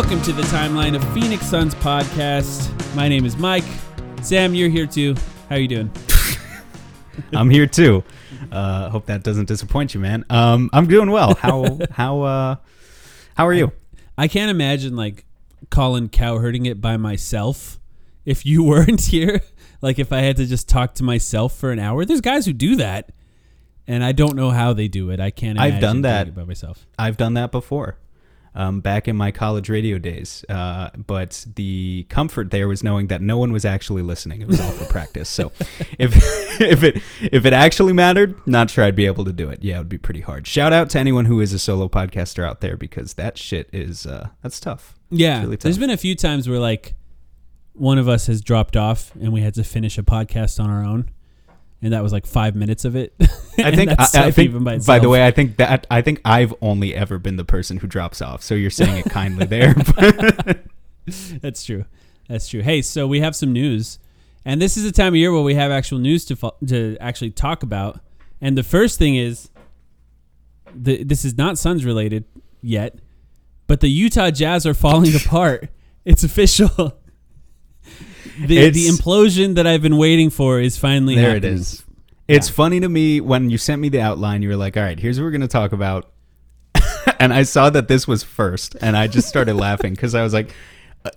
Welcome to the timeline of Phoenix Suns podcast. My name is Mike. Sam, you're here too. How are you doing? I'm here too. Uh, hope that doesn't disappoint you, man. Um, I'm doing well. How how uh, how are you? I can't imagine like Colin cowherding it by myself if you weren't here. Like if I had to just talk to myself for an hour. There's guys who do that, and I don't know how they do it. I can't. I've imagine done doing that. it by myself. I've done that before. Um, back in my college radio days, uh, but the comfort there was knowing that no one was actually listening. It was all for practice. So, if if it if it actually mattered, not sure I'd be able to do it. Yeah, it would be pretty hard. Shout out to anyone who is a solo podcaster out there because that shit is uh, that's tough. Yeah, really there's tough. been a few times where like one of us has dropped off and we had to finish a podcast on our own, and that was like five minutes of it. I think I, I think even by, by, the way, I think that I think I've only ever been the person who drops off. So you're saying it kindly there. That's true. That's true. Hey, so we have some news, and this is the time of year where we have actual news to fo- to actually talk about. And the first thing is, the, this is not Suns related yet, but the Utah Jazz are falling apart. It's official. The the implosion that I've been waiting for is finally there it is. It's funny to me when you sent me the outline. You were like, "All right, here's what we're going to talk about," and I saw that this was first, and I just started laughing because I was like, uh,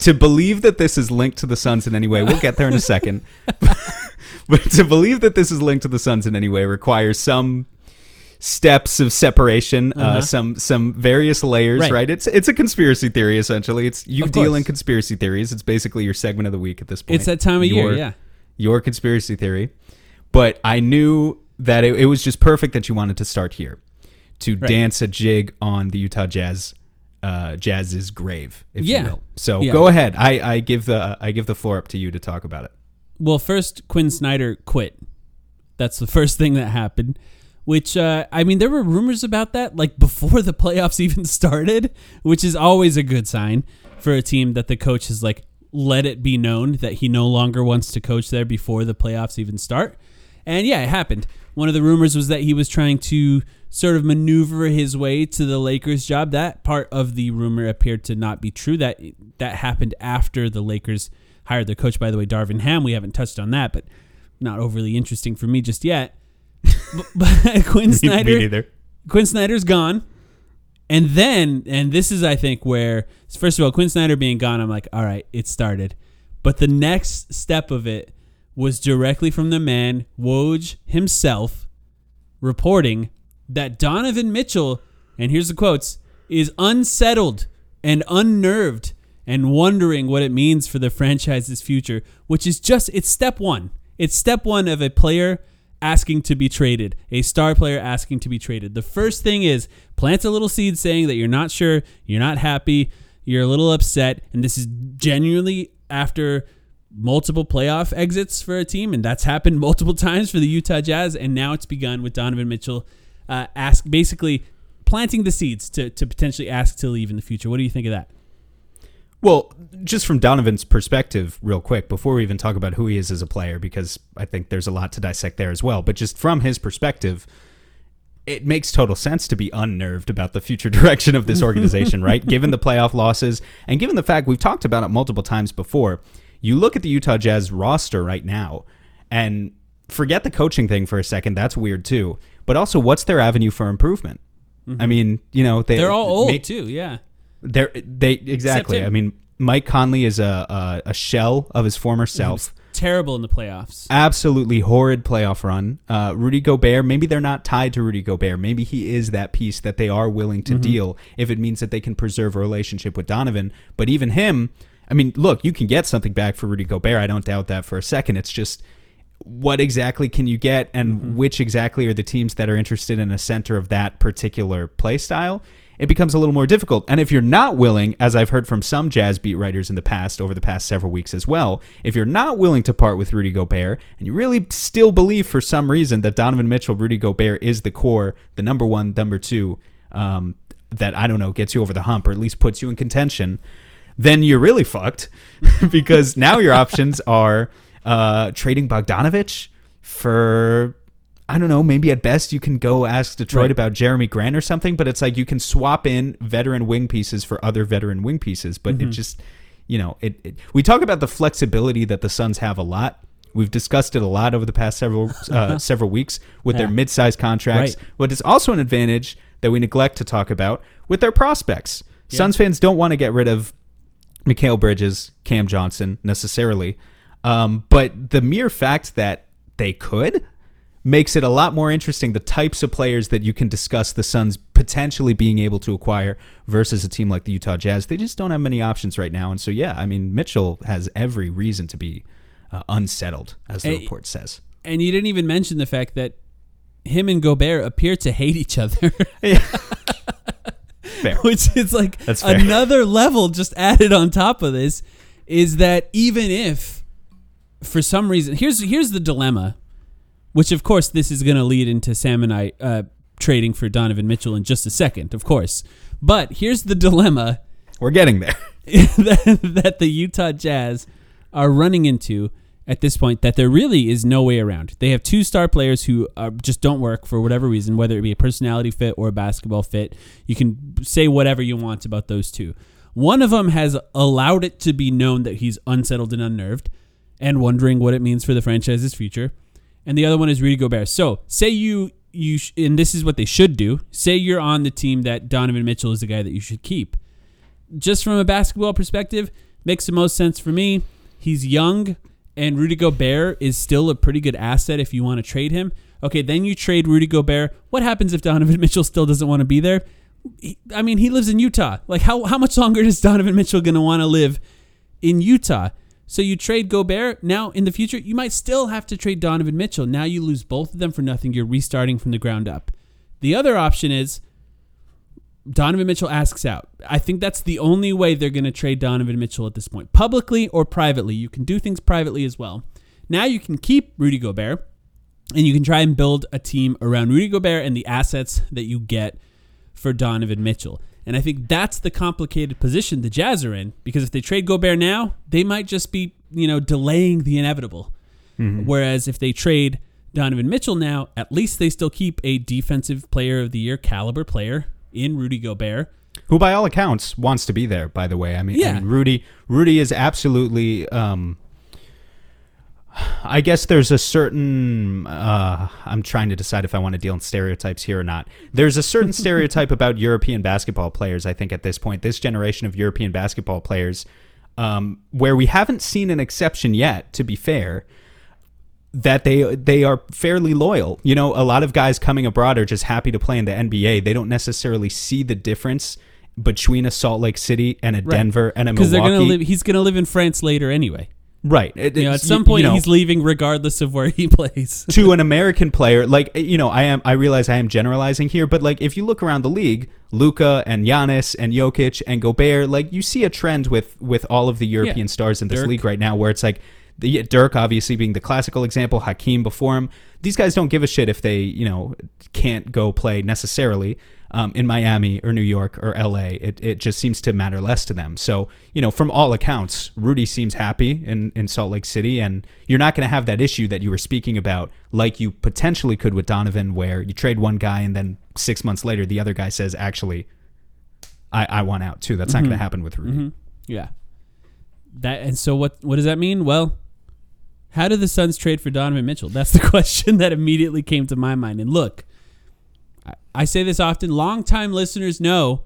"To believe that this is linked to the Suns in any way, we'll get there in a second. but to believe that this is linked to the Suns in any way requires some." Steps of separation uh Uh-huh. some some various layers Right. right. it's it's a conspiracy theory essentially it's you Of deal course. in conspiracy theories it's basically your segment of the week at this point It's that time of Your- year, yeah. your conspiracy theory, but I knew that it, it was just perfect that you wanted to start here to Right. dance a jig on the Utah Jazz uh, Jazz's grave, if Yeah. you will. So Yeah. go ahead. I, I give the I give the floor up to you to talk about it. Well, first, Quin Snyder quit. That's the first thing that happened. Which, uh, I mean, there were rumors about that like before the playoffs even started, which is always a good sign for a team that the coach has like let it be known that he no longer wants to coach there before the playoffs even start. And yeah, it happened. One of the rumors was that he was trying to sort of maneuver his way to the Lakers job. That part of the rumor appeared to not be true. That that happened after the Lakers hired their coach. By the way, Darvin Ham. We haven't touched on that, but not overly interesting for me just yet. but, but Quin Snyder, Me neither. Quin Snyder's gone. And then, and this is, I think, where, first of all, Quin Snyder being gone, I'm like, all right, it started. But the next step of it was directly from the man, Woj himself, reporting that Donovan Mitchell, and here's the quotes, is unsettled and unnerved and wondering what it means for the franchise's future, which is just, it's step one. It's step one of a player asking to be traded, a star player asking to be traded. The first thing is plant a little seed saying that you're not sure, you're not happy, You're a little upset, and this is genuinely after multiple playoff exits for a team, and that's happened multiple times for the Utah Jazz. And now it's begun with Donovan Mitchell uh, ask basically planting the seeds to to potentially ask to leave in the future. What do you think of that? Well, just from Donovan's perspective, real quick, before we even talk about who he is as a player, because I think there's a lot to dissect there as well. But just from his perspective, it makes total sense to be unnerved about the future direction of this organization, right? Given the playoff losses and given the fact we've talked about it multiple times before, you look at the Utah Jazz roster right now and forget the coaching thing for a second. That's weird too. But also, what's their avenue for improvement? I mm-hmm. mean, you know, they, They're all old may- too. Yeah. They're they exactly. I mean, Mike Conley is a, a a shell of his former self. Terrible in the playoffs. Absolutely horrid playoff run. Uh, Rudy Gobert. Maybe they're not tied to Rudy Gobert. Maybe he is that piece that they are willing to deal if it means that they can preserve a relationship with Donovan. But even him. I mean, look, you can get something back for Rudy Gobert. I don't doubt that for a second. It's just what exactly can you get and which exactly are the teams that are interested in a center of that particular play style it becomes a little more difficult. And if you're not willing as i've heard from some jazz beat writers in the past over the past several weeks as well if you're not willing to part with rudy gobert and you really still believe for some reason that donovan mitchell rudy gobert is the core the number one number two um, that i don't know gets you over the hump or at least puts you in contention then you're really fucked. Because now your options are uh, trading Bogdanovic for I don't know, maybe at best you can go ask Detroit Right. about Jerami Grant or something, but it's like you can swap in veteran wing pieces for other veteran wing pieces, but Mm-hmm. it just you know, it, it we talk about the flexibility that the Suns have a lot. We've discussed it a lot over the past several uh, several weeks with their Yeah. mid-sized contracts. Right. But it's also an advantage that we neglect to talk about with their prospects. Suns fans don't want to get rid of Mikal Bridges, Cam Johnson necessarily. Um, but the mere fact that they could makes it a lot more interesting the types of players that you can discuss the Suns potentially being able to acquire versus a team like the Utah Jazz. They just don't have many options right now. And so, yeah, I mean, Mitchell has every reason to be uh, unsettled, as the Hey, report says. And you didn't even mention the fact that him and Gobert appear to hate each other, Fair. which is like another level just added on top of this. Is that even if, for some reason, here's here's the dilemma, which of course this is going to lead into Sam and I uh, trading for Donovan Mitchell in just a second, of course. But here's the dilemma We're getting there. that, the Utah Jazz are running into at this point that there really is no way around. They have two star players who uh, just don't work for whatever reason, whether it be a personality fit or a basketball fit. You can say whatever you want about those two. One of them has allowed it to be known that he's unsettled and unnerved and wondering what it means for the franchise's future. And the other one is Rudy Gobert. So, say you you sh- and this is what they should do. Say you're on the team that Donovan Mitchell is the guy that you should keep just from a basketball perspective, makes the most sense for me. He's young, and Rudy Gobert is still a pretty good asset if you want to trade him. Okay, then you trade Rudy Gobert. What happens if Donovan Mitchell still doesn't want to be there? He- I mean, he lives in Utah. Like, how, how much longer is Donovan Mitchell going to want to live in Utah? So you trade Gobert. Now, in the future, you might still have to trade Donovan Mitchell. Now you lose both of them for nothing. You're restarting from the ground up. The other option is Donovan Mitchell asks out. I think that's the only way they're going to trade Donovan Mitchell at this point, publicly or privately. You can do things privately as well. Now you can keep Rudy Gobert, and you can try and build a team around Rudy Gobert and the assets that you get for Donovan Mitchell. And I think that's the complicated position the Jazz are in because if they trade Gobert now, they might just be, you know, delaying the inevitable. Whereas if they trade Donovan Mitchell now, at least they still keep a defensive player of the year caliber player in Rudy Gobert. who by all accounts wants to be there by the way i mean, I Yeah. mean, rudy rudy is absolutely um i guess there's a certain uh i'm trying to decide if i want to deal in stereotypes here or not there's a certain stereotype about european basketball players i think at this point this generation of european basketball players um, where we haven't seen an exception yet to be fair that they they are fairly loyal. You know, a lot of guys coming abroad are just happy to play in the NBA. They don't necessarily see the difference between a Salt Lake City and a Denver and a Milwaukee. they're gonna live. He's gonna live in France later anyway. Right. It- You know, at some you point know, he's leaving regardless of where he plays. to an American player, like eh, you know, I am. I realize I am generalizing here, but like if you look around the league, Luka and Giannis and Jokic and Gobert, like you see a trend with with all of the European Yeah. stars in this Dirk. league right now, where it's like the Dirk obviously being the classical example, Hakeem before him. These guys don't give a shit if they you know can't go play necessarily um, in Miami or New York or LA. It it just seems to matter less to them. So you know, from all accounts, Rudy seems happy in in Salt Lake City, and you're not going to have that issue that you were speaking about, like you potentially could with Donovan, where you trade one guy and then six months later the other guy says, actually. I, I want out too. That's not going to happen with Rudy. Yeah. That and so what what does that mean? Well, how do the Suns trade for Donovan Mitchell? That's the question that immediately came to my mind. And look, I, say this often, longtime listeners know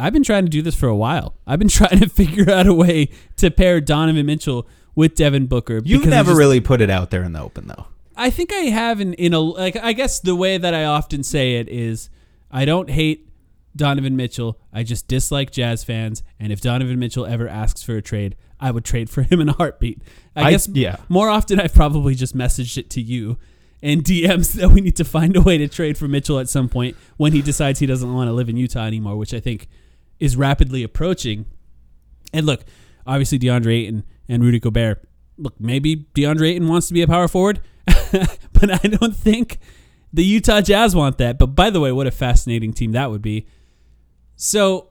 I've been trying to do this for a while. I've been trying to figure out a way to pair Donovan Mitchell with Devin Booker. You've never just- really put it out there in the open, though. I think I have in, in a like I guess the way that I often say it is I don't hate Donovan Mitchell. I just dislike Jazz fans, and if Donovan Mitchell ever asks for a trade, I would trade for him in a heartbeat. I, I- guess yeah. more often I've probably just messaged it to you and DMs that we need to find a way to trade for Mitchell at some point when he decides he doesn't want to live in Utah anymore, which I think is rapidly approaching. And look, obviously DeAndre Ayton and Rudy Gobert. Look, maybe DeAndre Ayton wants to be a power forward, but I don't think the Utah Jazz want that. But by the way, what a fascinating team that would be. So,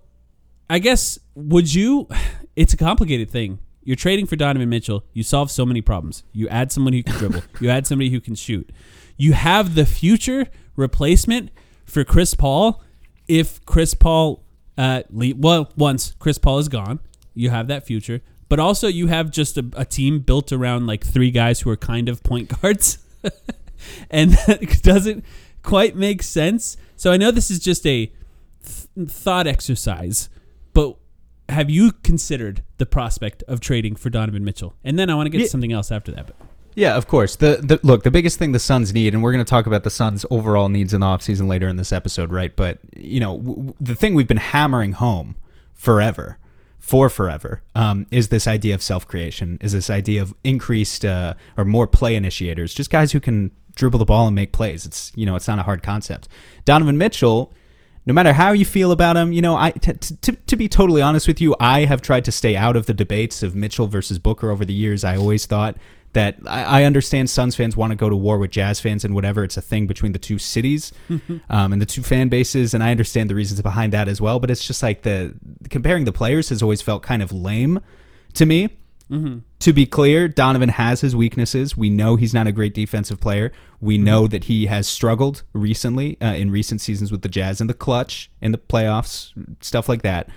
I guess would you? It's a complicated thing. You're trading for Donovan Mitchell. You solve so many problems. You add someone who can dribble. you add somebody who can shoot. You have the future replacement for Chris Paul. If Chris Paul, uh, le well, once Chris Paul is gone, you have that future. But also, you have just a, a team built around like three guys who are kind of point guards, and that doesn't quite make sense. So I know this is just a th- thought exercise, but have you considered the prospect of trading for Donovan Mitchell? And then I want to get Yeah. to something else after that. But Yeah, of course. The, the look, the biggest thing the Suns need, and we're going to talk about the Suns' overall needs in the offseason later in this episode, right? But you know, w- the thing we've been hammering home forever, for forever, um, is this idea of self-creation, is this idea of increased uh, or more play initiators, just guys who can dribble the ball and make plays. It's you know, it's not a hard concept. Donovan Mitchell. No matter how you feel about him, you know, I t- t- to, to be totally honest with you, I have tried to stay out of the debates of Mitchell versus Booker over the years. I always thought that I, I understand Suns fans want to go to war with Jazz fans and whatever. It's a thing between the two cities um, and the two fan bases, and I understand the reasons behind that as well. But it's just like the comparing the players has always felt kind of lame to me. To be clear, Donovan has his weaknesses. We know he's not a great defensive player. We know that he has struggled recently uh, in recent seasons with the Jazz in the clutch, in the playoffs, stuff like that.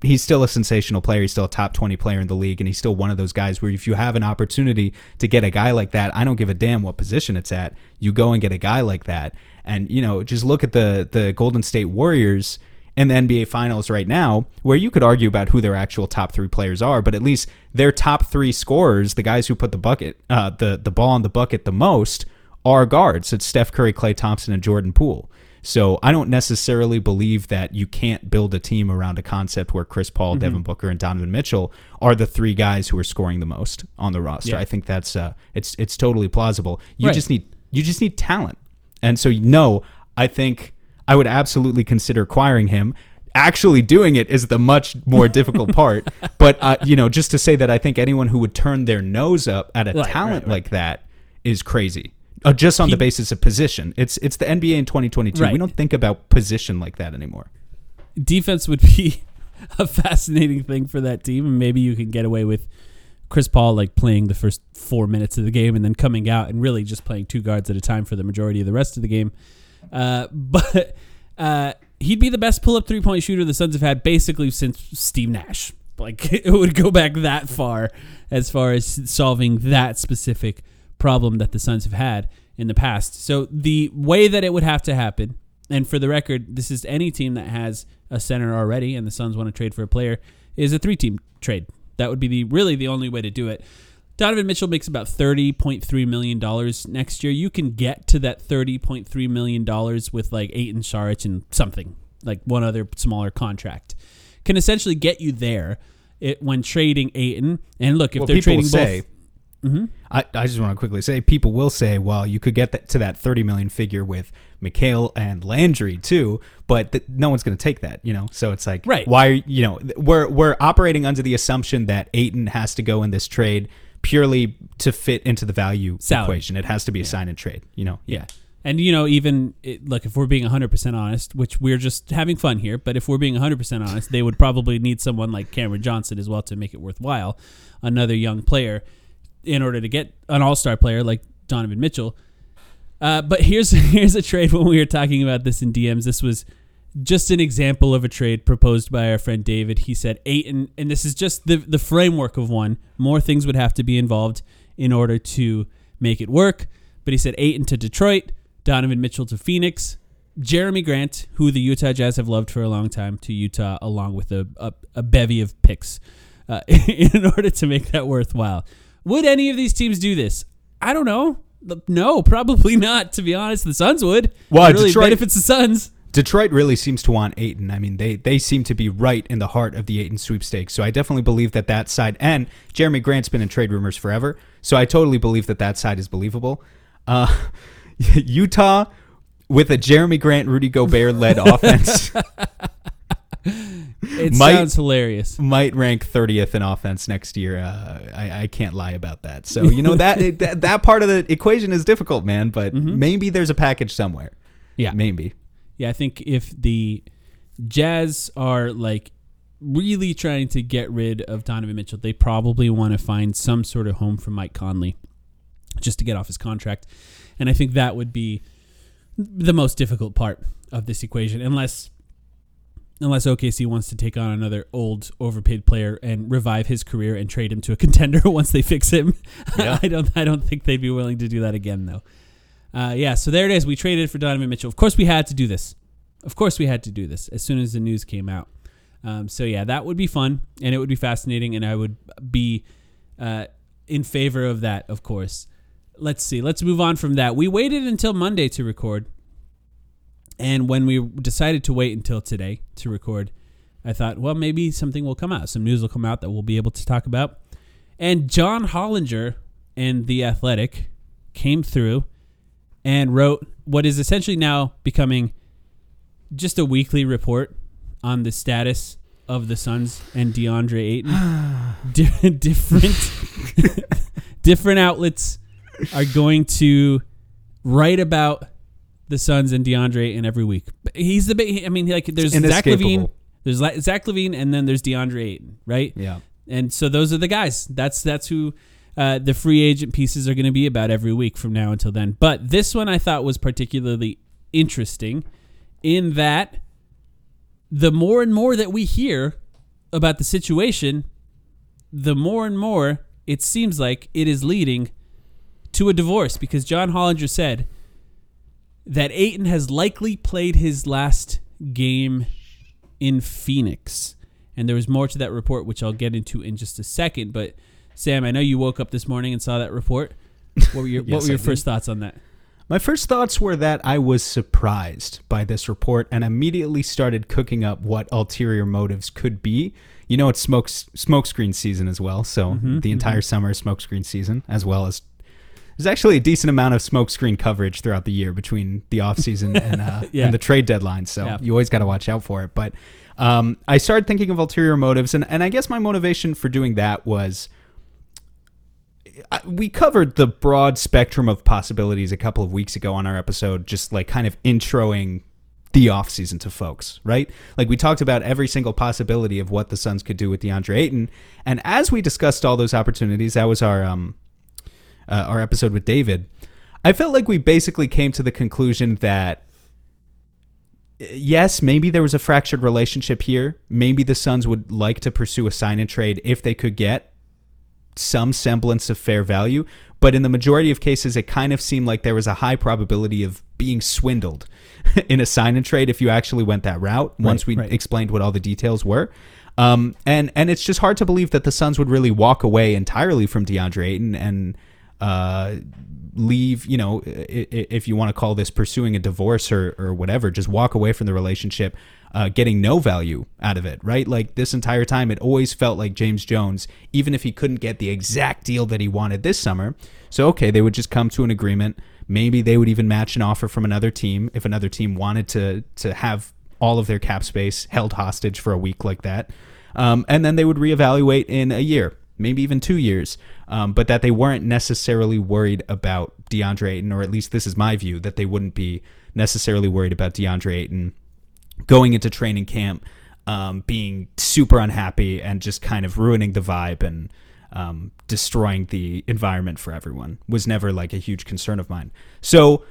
He's still a sensational player. He's still a top 20 player in the league, and he's still one of those guys where if you have an opportunity to get a guy like that, I don't give a damn what position it's at. You go and get a guy like that. And, you know, just look at the the Golden State Warriors in the NBA Finals right now, where you could argue about who their actual top three players are, but at least their top three scorers, the guys who put the bucket, uh, the the ball in the bucket the most, are guards. It's Steph Curry, Klay Thompson, and Jordan Poole. So I don't necessarily believe that you can't build a team around a concept where Chris Paul, Devin Booker, and Donovan Mitchell are the three guys who are scoring the most on the roster. Yeah. I think that's uh, it's it's totally plausible. You Right. just need you just need talent, and so no, I think I would absolutely consider acquiring him. Actually, doing it is the much more difficult part. But uh, you know, just to say that I think anyone who would turn their nose up at a Right, talent right, right. like that is crazy. Uh, just on the basis of position, it's it's the NBA in 2022. Right. We don't think about position like that anymore. defense would be a fascinating thing for that team, and maybe you can get away with Chris Paul like playing the first four minutes of the game and then coming out and really just playing two guards at a time for the majority of the rest of the game. Uh, but uh, he'd be the best pull-up three-point shooter the Suns have had basically since Steve Nash. Like it would go back that far as far as solving that specific problem that the Suns have had in the past. So the way that it would have to happen, and for the record, this is any team that has a center already, and the Suns want to trade for a player, is a three-team trade. That would be the really the only way to do it. Donovan Mitchell makes about thirty point three million dollars next year. You can get to that thirty point three million dollars with like Ayton Saric and something like one other smaller contract. Can essentially get you there it, when trading Ayton. And look, if Well, they're trading say both, Mm-hmm. I, I just want to quickly say people will say, well, you could get that, to that 30 million figure with Mikal and Landry too, but th- no one's going to take that, you know. So it's like, Right. Why, you know, we're we're operating under the assumption that Ayton has to go in this trade purely to fit into the value Salary. equation. It has to be a sign and trade, you know. Yeah. And you know, even it, look, if we're being 100% honest, which we're just having fun here, but if we're being 100% honest, they would probably need someone like Cameron Johnson as well to make it worthwhile, another young player, in order to get an all-star player like Donovan Mitchell. Uh, but here's here's a trade when we were talking about this in DMs. This was just an example of a trade proposed by our friend David. He said eight, and, and this is just the the framework of one. More things would have to be involved in order to make it work. But he said Ayton to Detroit, Donovan Mitchell to Phoenix, Jerami Grant, who the Utah Jazz have loved for a long time, to Utah, along with a, a, a bevy of picks uh, in order to make that worthwhile. Would any of these teams do this? I don't know. No, probably not. To be honest, the Suns would. Well, really Detroit- benefits the Suns. Detroit really seems to want Ayton. I mean, they they seem to be right in the heart of the Ayton sweepstakes. So I definitely believe that that side and Jerami Grant's been in trade rumors forever. So I totally believe that that side is believable. Uh, Utah with a Jerami Grant, Rudy Gobert led offense It Might- sounds hilarious. might rank 30th in offense next year. Uh, I, I can't lie about that. So you know that that, that part of the equation is difficult, man. But maybe there's a package somewhere. Yeah. Maybe. Yeah, I think if the Jazz are like really trying to get rid of Donovan Mitchell, they probably want to find some sort of home for Mike Conley just to get off his contract. And I think that would be the most difficult part of this equation unless unless OKC wants to take on another old overpaid player and revive his career and trade him to a contender once they fix him. Yeah. I don't I don't think they'd be willing to do that again though. Uh, yeah, so there it is. We traded for Donovan Mitchell. Of course, we had to do this. Of course, we had to do this as soon as the news came out. Um, so yeah, that would be fun and it would be fascinating, and I would be uh, in favor of that. Of course. Let's see. Let's move on from that. We waited until Monday to record, and when we decided to wait until today to record, I thought, well, maybe something will come out. Some news will come out that we'll be able to talk about. And John Hollinger and The Athletic came through and wrote what is essentially now becoming just a weekly report on the status of the Suns and DeAndre Ayton. Di- different different outlets are going to write about the Suns and DeAndre Ayton every week. But He's the big. I mean, like there's Zach. LaVine, there's Zach LaVine, and then there's DeAndre Ayton, right? Yeah. And so those are the guys. That's that's who uh, the free agent pieces are going to be about every week from now until then. But this one I thought was particularly interesting in that the more and more that we hear about the situation, the more and more it seems like it is leading to a divorce because John Hollinger said that Ayton has likely played his last game in Phoenix. And there was more to that report, which I'll get into in just a second. But Sam, I know you woke up this morning and saw that report. What were your What were your I first thoughts on that? My first thoughts were that I was surprised by this report and immediately started cooking up what ulterior motives could be. You know, it's smoke smokescreen season as well, so Mm-hmm, the entire summer is smokescreen season, as well as there's actually a decent amount of smokescreen coverage throughout the year between the off season and uh, Yeah. and the trade deadline. So Yeah. you always got to watch out for it. But um, I started thinking of ulterior motives, and and I guess my motivation for doing that was We covered the broad spectrum of possibilities a couple of weeks ago on our episode, just like kind of introing the offseason to folks, right? Like we talked about every single possibility of what the Suns could do with DeAndre Ayton, and as we discussed all those opportunities, that was our um uh, our episode with David. I felt like we basically came to the conclusion that yes, maybe there was a fractured relationship here. Maybe the Suns would like to pursue a sign and trade if they could get some semblance of fair value, but in the majority of cases, it kind of seemed like there was a high probability of being swindled in a sign and trade if you actually went that route. Once we right. explained what all the details were, um, and and it's just hard to believe that the Suns would really walk away entirely from DeAndre Ayton and uh, leave. You know, if you want to call this pursuing a divorce or or whatever, just walk away from the relationship uh, getting no value out of it, right? Like this entire time, it always felt like James Jones, even if he couldn't get the exact deal that he wanted this summer. So, okay, they would just come to an agreement. Maybe they would even match an offer from another team if another team wanted to to have all of their cap space held hostage for a week like that. Um, and then they would reevaluate in a year, maybe even two years. Um, but that they weren't necessarily worried about DeAndre Ayton, or at least this is my view, that they wouldn't be necessarily worried about DeAndre Ayton going into training camp, um, being super unhappy and just kind of ruining the vibe and um, destroying the environment for everyone was never like a huge concern of mine. So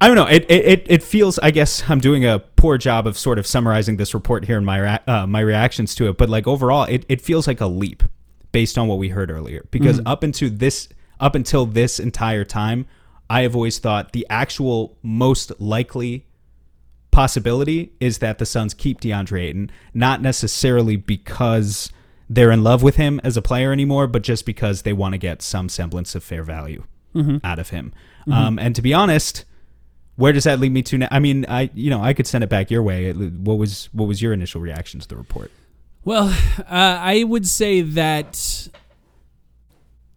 I don't know. It, it it feels. I guess I'm doing a poor job of sort of summarizing this report here and my uh, my reactions to it. But like overall, it, it feels like a leap based on what we heard earlier. Because mm-hmm. up into this up until this entire time, I have always thought the actual most likely possibility is that the Suns keep DeAndre Ayton, not necessarily because they're in love with him as a player anymore, but just because they want to get some semblance of fair value mm-hmm. out of him. Mm-hmm. Um, and to be honest, where does that lead me to now? I mean, I you know I could send it back your way. What was what was your initial reaction to the report? Well, uh, I would say that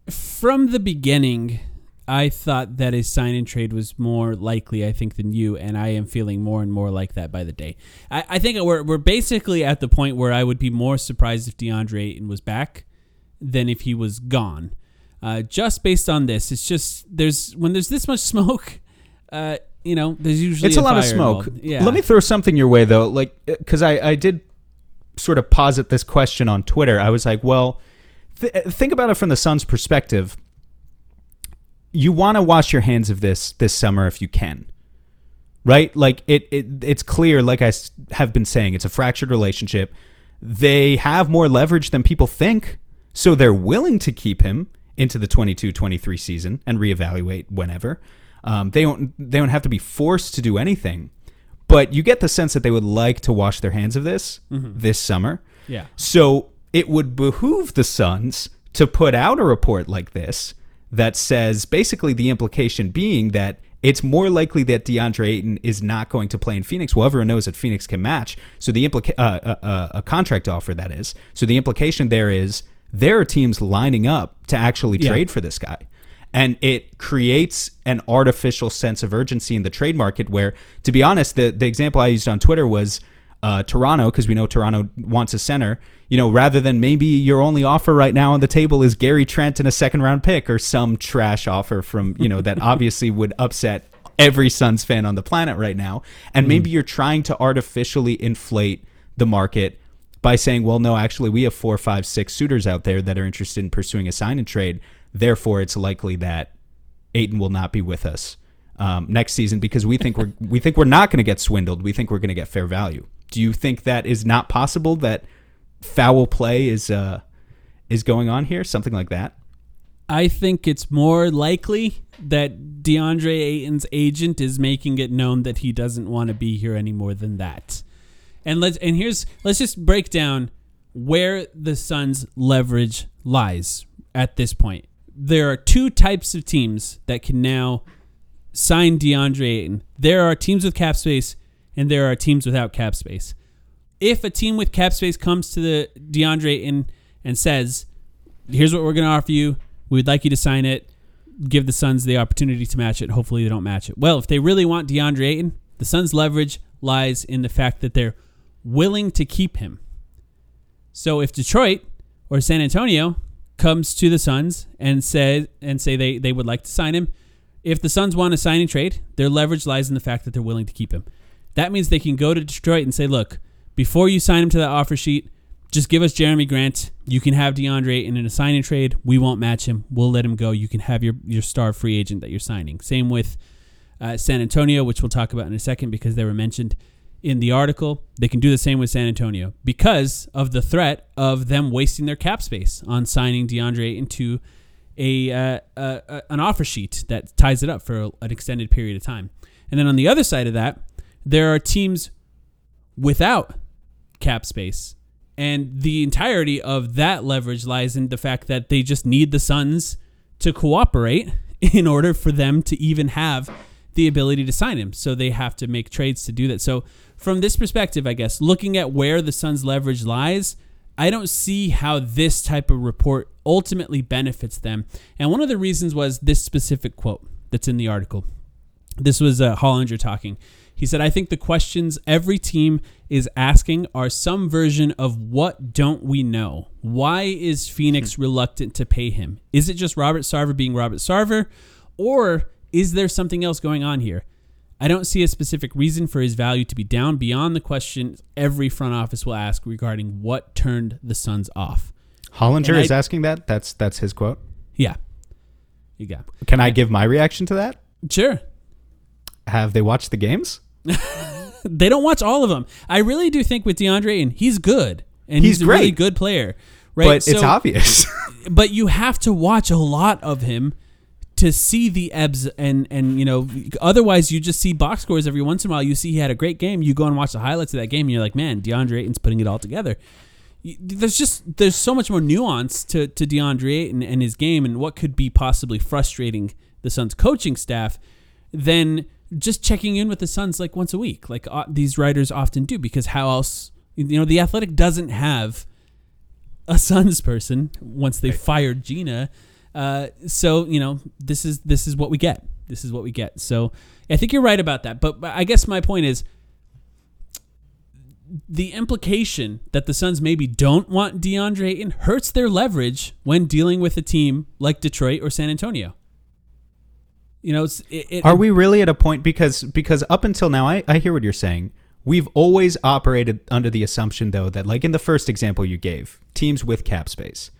from the beginning, I thought that a sign and trade was more likely, I think, than you, and I am feeling more and more like that by the day. I, I think we're, we're basically at the point where I would be more surprised if DeAndre Ayton was back than if he was gone. Uh, just based on this, it's just there's when there's this much smoke, uh, you know, there's usually it's a, a lot of smoke. Involved. Yeah. Let me throw something your way though, like because I I did sort of posit this question on Twitter. I was like, well, th- think about it from the Suns' perspective you want to wash your hands of this this summer if you can right? Like it, it it's clear like i have been saying it's a fractured relationship. They have more leverage than people think so they're willing to keep him into the 22-23 season and reevaluate whenever. Um, they don't they don't have to be forced to do anything but you get the sense that they would like to wash their hands of this mm-hmm. this summer. Yeah. So it would behoove the suns to put out a report like this that says basically the implication being that it's more likely that DeAndre Ayton is not going to play in Phoenix. Well, everyone knows that Phoenix can match. So the implica- uh, uh, uh, a contract offer that is. So the implication there is there are teams lining up to actually trade yeah. for this guy. And it creates an artificial sense of urgency in the trade market where, to be honest, the, the example I used on Twitter was uh, Toronto, because we know Toronto wants a center, you know, rather than maybe your only offer right now on the table is Gary Trent and a second round pick or some trash offer from, you know, that obviously would upset every Suns fan on the planet right now. And maybe mm. you're trying to artificially inflate the market by saying, well, no, actually, we have four, five, six suitors out there that are interested in pursuing a sign and trade. Therefore, it's likely that Ayton will not be with us um, next season because we think we're we think we're not going to get swindled. We think we're going to get fair value. Do you think that is not possible? That foul play is uh, is going on here, something like that. I think it's more likely that DeAndre Ayton's agent is making it known that he doesn't want to be here any more than that. And let's and here's let's just break down where the Suns' leverage lies at this point. There are two types of teams that can now sign DeAndre Ayton. There are teams with cap space and there are teams without cap space. If a team with cap space comes to the DeAndre and and says, "Here's what we're going to offer you. We would like you to sign it. Give the Suns the opportunity to match it. Hopefully, they don't match it." Well, if they really want DeAndre Ayton, the Suns' leverage lies in the fact that they're willing to keep him. So if Detroit or San Antonio comes to the Suns and say and say they, they would like to sign him, if the Suns want a signing trade, their leverage lies in the fact that they're willing to keep him. That means they can go to Detroit and say, look, before you sign him to that offer sheet, just give us Jerami Grant. You can have DeAndre in a signing trade. We won't match him. We'll let him go. You can have your, your star free agent that you're signing. Same with uh, San Antonio, which we'll talk about in a second because they were mentioned in the article. They can do the same with San Antonio because of the threat of them wasting their cap space on signing DeAndre into a, uh, uh, an offer sheet that ties it up for an extended period of time. And then on the other side of that, there are teams without cap space. And the entirety of that leverage lies in the fact that they just need the Suns to cooperate in order for them to even have the ability to sign him. So they have to make trades to do that. So from this perspective, I guess, looking at where the Suns' leverage lies, I don't see how this type of report ultimately benefits them. And one of the reasons was this specific quote that's in the article. This was uh, Hollinger talking. He said, I think the questions every team is asking are some version of what don't we know? Why is Phoenix hmm. reluctant to pay him? Is it just Robert Sarver being Robert Sarver? Or is there something else going on here? I don't see a specific reason for his value to be down beyond the question every front office will ask regarding what turned the Suns off. Hollinger And is asking that. That's that's his quote. Yeah. You got Can I give my reaction to that? Sure. Have they watched the games? They don't watch all of them. I really do think with DeAndre and he's good. And he's, He's a really good player. Right. But it's obvious. but you have to watch a lot of him to see the ebbs and and you know otherwise you just see box scores every once in a while you see he had a great game you go and watch the highlights of that game and you're like man DeAndre Ayton's putting it all together there's just there's so much more nuance to to DeAndre Ayton and his game and what could be possibly frustrating the Suns coaching staff than just checking in with the Suns like once a week like uh, these writers often do because how else you know the athletic doesn't have a Suns person once they fired Gina. Uh, so you know this is this is what we get. This is what we get. So I think you're right about that. But, but I guess my point is the implication that the Suns maybe don't want DeAndre Ayton hurts their leverage when dealing with a team like Detroit or San Antonio. You know, it's, it, it, Are we really at a point because because up until now I, I hear what you're saying. We've always operated under the assumption though that like in the first example you gave, teams with cap space.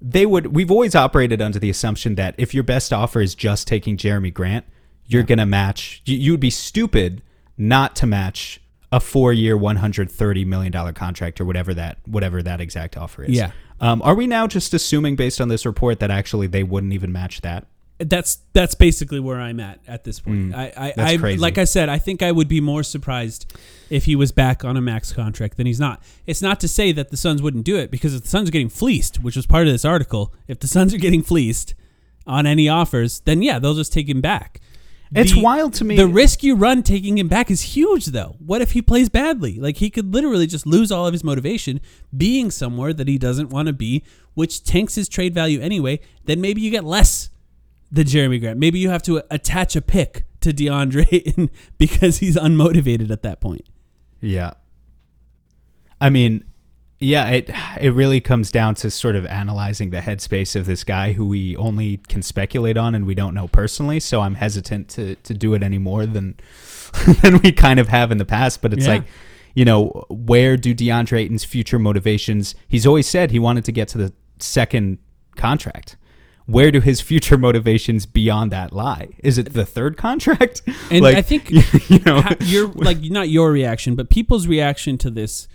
They would we've always operated under the assumption that if your best offer is just taking Jerami Grant, you're going to match you, you'd be stupid not to match a 4-year 130 million dollar contract or whatever that whatever that exact offer is. Yeah. Um, are we now just assuming based on this report that actually they wouldn't even match that? That's that's basically where I'm at at this point. Mm. I, I, I crazy. like I said, I think I would be more surprised if he was back on a max contract than he's not. It's not to say that the Suns wouldn't do it because if the Suns are getting fleeced, which was part of this article, if the Suns are getting fleeced on any offers, then yeah, they'll just take him back. It's wild to me- The risk you run taking him back is huge, though. What if he plays badly? Like he could literally just lose all of his motivation being somewhere that he doesn't want to be, which tanks his trade value anyway. Then maybe you get less than Jerami Grant. Maybe you have to attach a pick to DeAndre because he's unmotivated at that point. Yeah. I mean, yeah, it it really comes down to sort of analyzing the headspace of this guy who we only can speculate on and we don't know personally. So I'm hesitant to to do it any more than than we kind of have in the past. But it's Yeah. like, you know, where do DeAndre Ayton's future motivations? He's always said he wanted to get to the second contract. Where do his future motivations beyond that lie? Is it the third contract? And Like, I think you know, your like not your reaction, but people's reaction to this,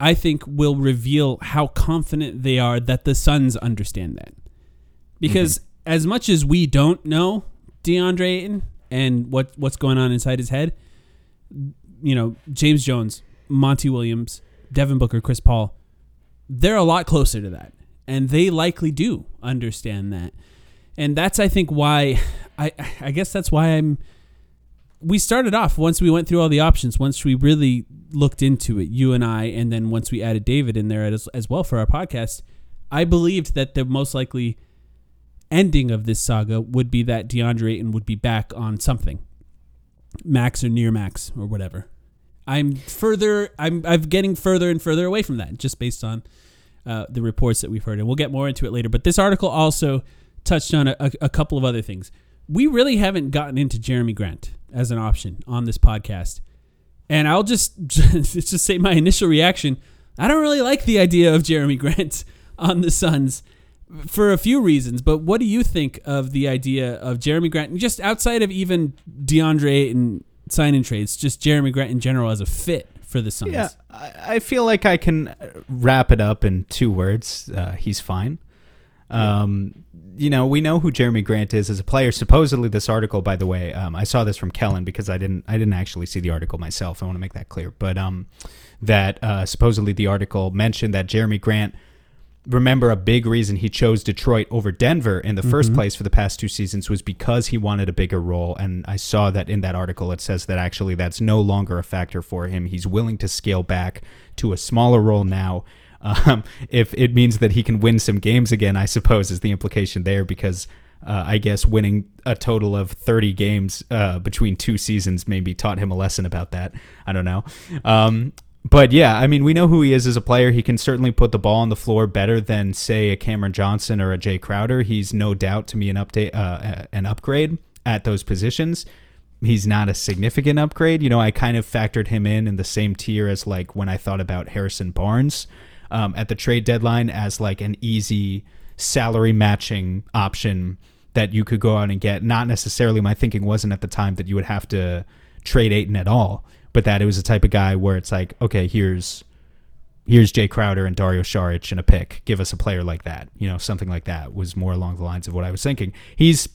I think, will reveal how confident they are that the Suns understand that. Because Mm-hmm. as much as we don't know DeAndre Ayton and what what's going on inside his head, you know, James Jones, Monty Williams, Devin Booker, Chris Paul, they're a lot closer to that. And they likely do understand that. And that's I think why I I guess that's why I'm we started off once we went through all the options, once we really looked into it, you and I, and then once we added David in there as, as well for our podcast, I believed that the most likely ending of this saga would be that DeAndre Ayton would be back on something, max or near max or whatever. I'm further, I'm, I'm getting further and further away from that, just based on uh, the reports that we've heard, and we'll get more into it later. But this article also touched on a, a, couple of other things. We really haven't gotten into Jerami Grant as an option on this podcast, and I'll just just say my initial reaction. I don't really like the idea of Jerami Grant on the Suns for a few reasons. But what do you think of the idea of Jerami Grant, and just outside of even DeAndre and sign-in trades, just Jerami Grant in general as a fit for the Suns? Yeah, I, feel like I can wrap it up in two words. Uh, he's fine. Um, you know, we know who Jerami Grant is as a player. Supposedly, this article, by the way, um, I saw this from Kellen because I didn't, I didn't actually see the article myself. I want to make that clear. But um, that uh, supposedly the article mentioned that Jerami Grant remember a big reason he chose Detroit over Denver in the first place for the past two seasons was because he wanted a bigger role. And I saw that in that article, it says that actually that's no longer a factor for him. He's willing to scale back to a smaller role now. Um, if it means that he can win some games again, I suppose is the implication there because. Uh, I guess winning a total of 30 games uh, between two seasons maybe taught him a lesson about that. I don't know. Um, but yeah, I mean, we know who he is as a player. He can certainly put the ball on the floor better than, say, a Cameron Johnson or a Jay Crowder. He's no doubt to me an update, uh, an upgrade at those positions. He's not a significant upgrade. You know, I kind of factored him in in the same tier as like when I thought about Harrison Barnes um, at the trade deadline as like an easy salary matching option that you could go out and get. Not necessarily my thinking wasn't at the time that you would have to trade Ayton at all but that it was the type of guy where it's like, okay, here's here's Jae Crowder and Dario Saric in a pick. Give us a player like that. You know, something like that was more along the lines of what I was thinking. He's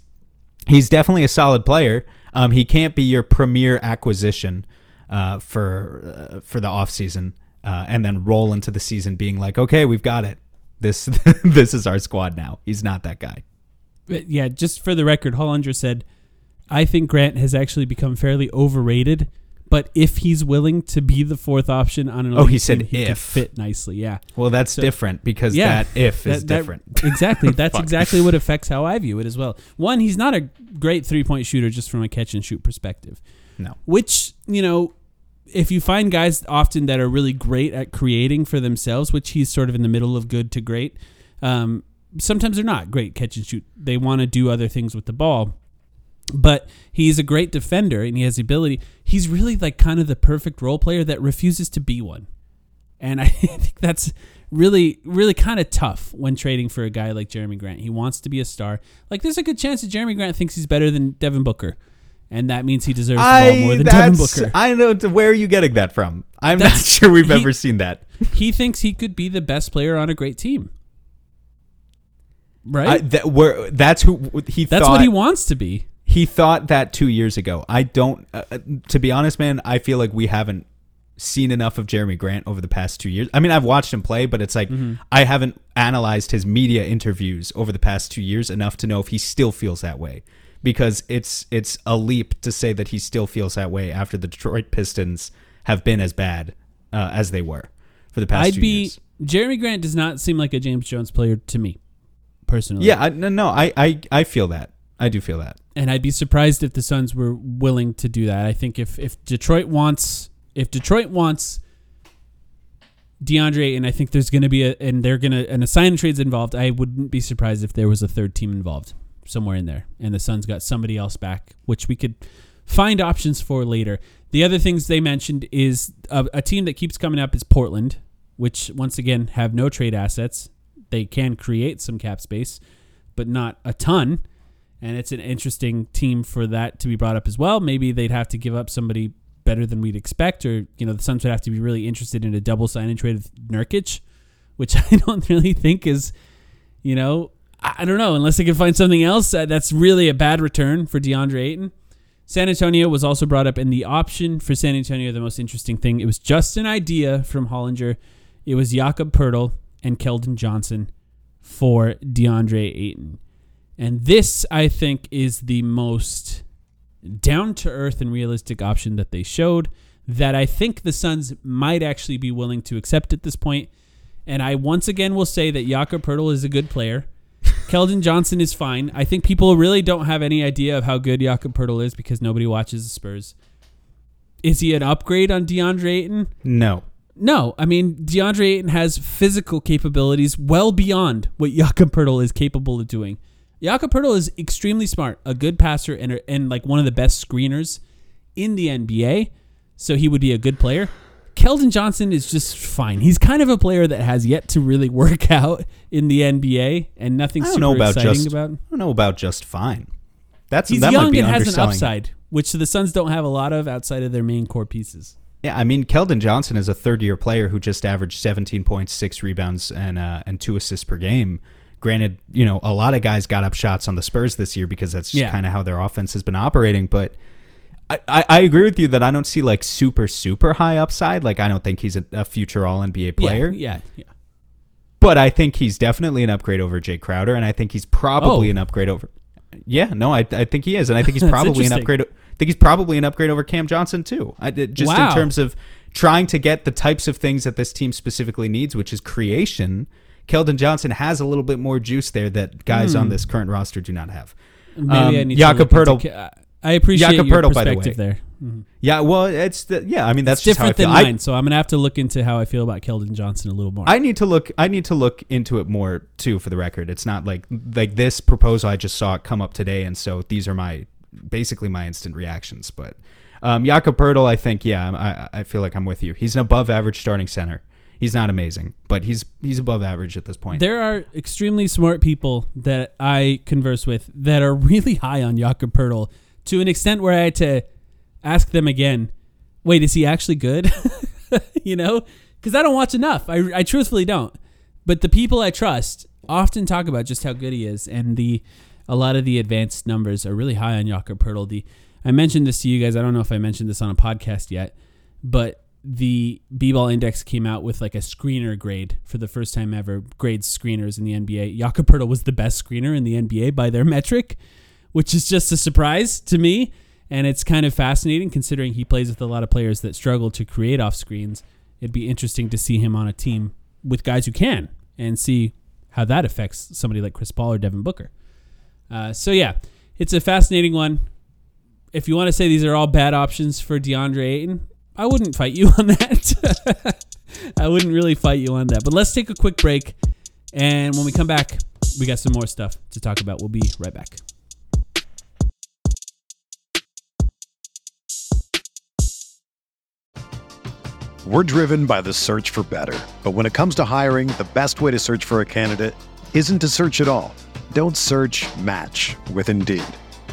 he's definitely a solid player. Um, he can't be your premier acquisition uh, for uh, for the offseason uh, and then roll into the season being like, okay, we've got it. This this is our squad now. He's not that guy. But yeah, just for the record, Hollinger said, I think Grant has actually become fairly overrated but if he's willing to be the fourth option on an Oh, he said team, he could if. fit nicely. Yeah, Well, that's So- different because yeah. that if is That- that- different. exactly. That's exactly what affects how I view it as well. One, he's not a great three point shooter just from a catch and shoot perspective. No. Which you know, if you find guys often that are really great at creating for themselves, which he's sort of in the middle of good to great. Um, sometimes they're not great catch and shoot. They want to do other things with the ball but he's a great defender and he has the ability. He's really like kind of the perfect role player that refuses to be one. And I think that's really, really kind of tough when trading for a guy like Jerami Grant. He wants to be a star. Like, there's a good chance that Jerami Grant thinks he's better than Devin Booker. And that means he deserves ball more than Devin Booker. I don't know where are you getting that from. I'm not sure we've he- ever seen that. he thinks he could be the best player on a great team. Right? I, that, where, that's who he that's thought. what he wants to be. He thought that two years ago. I don't. Uh, uh, to be honest, man, I feel like we haven't seen enough of Jerami Grant over the past two years. I mean, I've watched him play, but it's like Mm-hmm. I haven't analyzed his media interviews over the past two years enough to know if he still feels that way. Because it's it's a leap to say that he still feels that way after the Detroit Pistons have been as bad uh, as they were for the past I'd two be years. Jerami Grant does not seem like a James Jones player to me, personally. Yeah, I, no, no, I, I, I feel that. I do feel that. And I'd be surprised if the Suns were willing to do that. I think if if Detroit wants if Detroit wants DeAndre, and I think there's going to be a and they're going to and a sign and trades involved. I wouldn't be surprised if there was a third team involved somewhere in there, and the Suns got somebody else back, which we could find options for later. The other things they mentioned is a, a team that keeps coming up is Portland, which once again have no trade assets. They can create some cap space, but not a ton and it's an interesting team for that to be brought up as well. Maybe they'd have to give up somebody better than we'd expect, or you know, the Suns would have to be really interested in a double sign and trade with Nurkic, which I don't really think is, you know, I, don't know unless they can find something else uh, that's really a bad return for DeAndre Ayton. San Antonio was also brought up in the option for San Antonio. The most interesting thing, it was just an idea from Hollinger. It was Jakob Poeltl and Keldon Johnson for DeAndre Ayton. And this, I think, is the most down to earth and realistic option that they showed that I think the Suns might actually be willing to accept at this point. And I once again will say that Jakob Poeltl is a good player. Keldon Johnson is fine. I think people really don't have any idea of how good Jakob Poeltl is because nobody watches the Spurs. Is he an upgrade on DeAndre Ayton? No. No, I mean DeAndre Ayton has physical capabilities well beyond what Jakob Poeltl is capable of doing. Jakob Poeltl is extremely smart, a good passer, and and like one of the best screeners in the NBA. So he would be a good player. Keldon Johnson is just fine. He's kind of a player that has yet to really work out in the NBA, and nothing super know about exciting just. about. I don't know about just fine. That's He's that might young be and has an upside, which the Suns don't have a lot of outside of their main core pieces. Yeah, I mean, Keldon Johnson is a third-year player who just averaged 17 points, six rebounds, and uh, and two assists per game. Granted, you know, a lot of guys got up shots on the Spurs this year because that's Yeah. kind of how their offense has been operating. But I, I, I agree with you that I don't see like super super high upside. Like I don't think he's a, a future All NBA player. Yeah, yeah, yeah. but I think he's definitely an upgrade over Jae Crowder, and I think he's probably Oh. an upgrade over. Yeah, no, I, I think he is, and I think he's probably an upgrade. I think he's probably an upgrade over Cam Johnson too. I just Wow. in terms of trying to get the types of things that this team specifically needs, which is creation. Keldon Johnson has a little bit more juice there that guys Hmm. on this current roster do not have. Maybe Um, I need Jakob to look into I appreciate Jakob your Poeltl, by the perspective way. there. Mhm. Yeah, well, it's the, yeah. I mean, that's It's just how I different feel. than I- mine, so I'm gonna have to look into how I feel about Keldon Johnson a little more. I need to look. I need to look into it more too. For the record, it's not like like this proposal. I just saw it come up today, and so these are my basically my instant reactions. But um, Jakob Poeltl, I think, yeah, I, I feel like I'm with you. He's an above average starting center. He's not amazing, but he's he's above average at this point. There are extremely smart people that I converse with that are really high on Jakob Poeltl to an extent where I had to ask them again, wait, is he actually good? you know? Because I don't watch enough. I, I truthfully don't. But the people I trust often talk about just how good he is, and the a lot of the advanced numbers are really high on Jakob Poeltl. The I mentioned this to you guys. I don't know if I mentioned this on a podcast yet, but the B-ball index came out with like a screener grade for the first time ever. Grades screeners in the NBA. Jakob Poeltl was the best screener in the NBA by their metric, which is just a surprise to me. And it's kind of fascinating considering he plays with a lot of players that struggle to create off screens. It'd be interesting to see him on a team with guys who can and see how that affects somebody like Chris Paul or Devin Booker. Uh, so yeah, it's a fascinating one. If you want to say these are all bad options for DeAndre Ayton, I wouldn't fight you on that. I wouldn't really fight you on that. But let's take a quick break, and when we come back, we got some more stuff to talk about. We'll be right back. We're driven by the search for better. But when it comes to hiring, the best way to search for a candidate isn't to search at all. Don't search match with Indeed.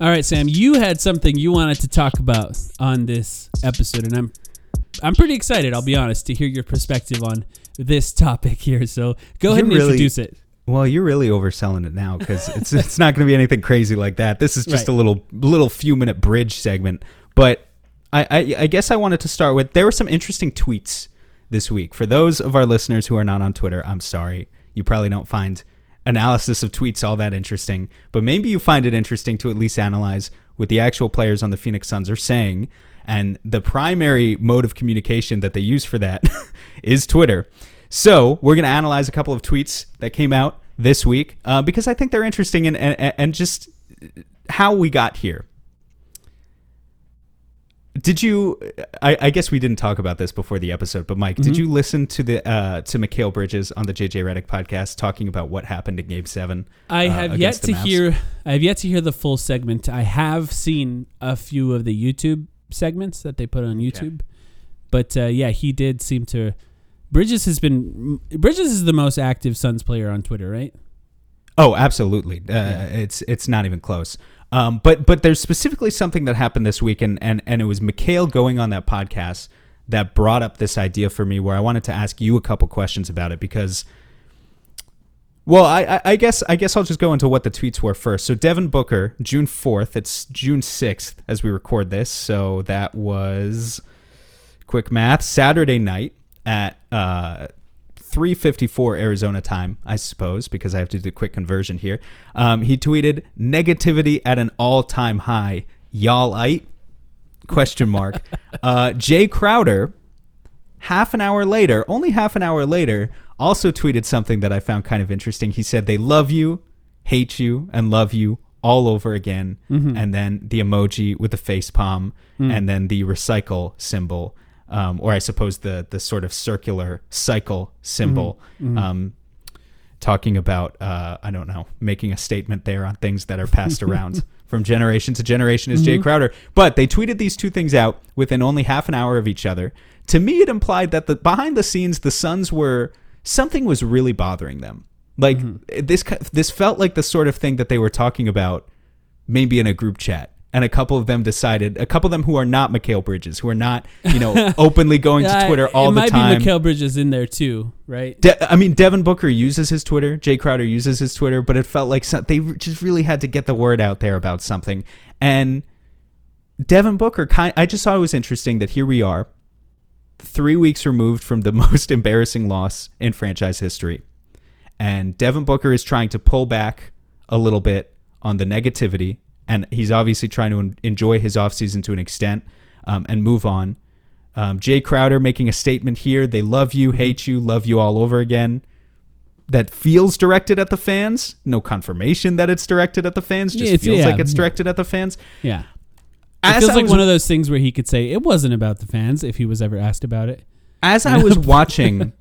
All right, Sam, you had something you wanted to talk about on this episode, and I'm I'm pretty excited. I'll be honest to hear your perspective on this topic here. So go ahead You're and really- introduce it. Well, you're really overselling it now because it's it's not going to be anything crazy like that. This is just Right. a little little few minute bridge segment. But I, I I guess I wanted to start with there were some interesting tweets this week. For those of our listeners who are not on Twitter, I'm sorry. You probably don't find analysis of tweets all that interesting, but maybe you find it interesting to at least analyze what the actual players on the Phoenix Suns are saying. And the primary mode of communication that they use for that is Twitter. So we're going to analyze a couple of tweets that came out this week uh, because I think they're interesting and, and, and just how we got here. Did you? I, I guess we didn't talk about this before the episode, but Mike, did you listen to the uh, to Mikal Bridges on the JJ Redick podcast talking about what happened in Game Seven? I uh, have yet to hear. I have yet to hear the full segment. I have seen a few of the YouTube segments that they put on YouTube, but uh, yeah, he did seem to. Bridges has been. Bridges is the most active Suns player on Twitter, right? Oh, absolutely. Uh, It's it's not even close. Um, but but there's specifically something that happened this week, and and and it was Mikal going on that podcast that brought up this idea for me, where I wanted to ask you a couple questions about it because. Well, I, I- guess I guess I'll just go into what the tweets were first. So Devin Booker, June fourth. It's June sixth as we record this. So that was quick math. Saturday night at uh, 3:54 Arizona time, I suppose, because I have to do a quick conversion here. Um, he tweeted negativity at an all-time high. Y'all ite? Question mark. uh, Jae Crowder, half an hour later, only half an hour later, also tweeted something that I found kind of interesting. He said they love you, hate you, and love you all over again, and then the emoji with the face palm, and then the recycle symbol, um, or I suppose the the sort of circular cycle symbol. Um, talking about uh, I don't know, making a statement there on things that are passed around from generation to generation is Jae Crowder. But they tweeted these two things out within only half an hour of each other. To me, it implied that the behind the scenes, the Suns were something was really bothering them. Like this, this felt like the sort of thing that they were talking about, maybe in a group chat. And a couple of them decided, a couple of them who are not Mikal Bridges, who are not, you know, openly going to Twitter all it the might time. be Mikal Bridges in there too, right? De- I mean, Devin Booker uses his Twitter. Jae Crowder uses his Twitter, but it felt like some- they just really had to get the word out there about something. And Devin Booker, kind, I just thought it was interesting that here we are, three weeks removed from the most embarrassing loss in franchise history, and Devin Booker is trying to pull back a little bit on the negativity, and he's obviously trying to en- enjoy his offseason to an extent um, and move on. Um, Jay Crowder making a statement here. They love you, hate you, love you all over again. That feels directed at the fans. No confirmation that it's directed at the fans. Just it's- feels yeah. like it's directed at the fans. Yeah. It feels I like was- one of those things where he could say it wasn't about the fans if he was ever asked about it. As I was watching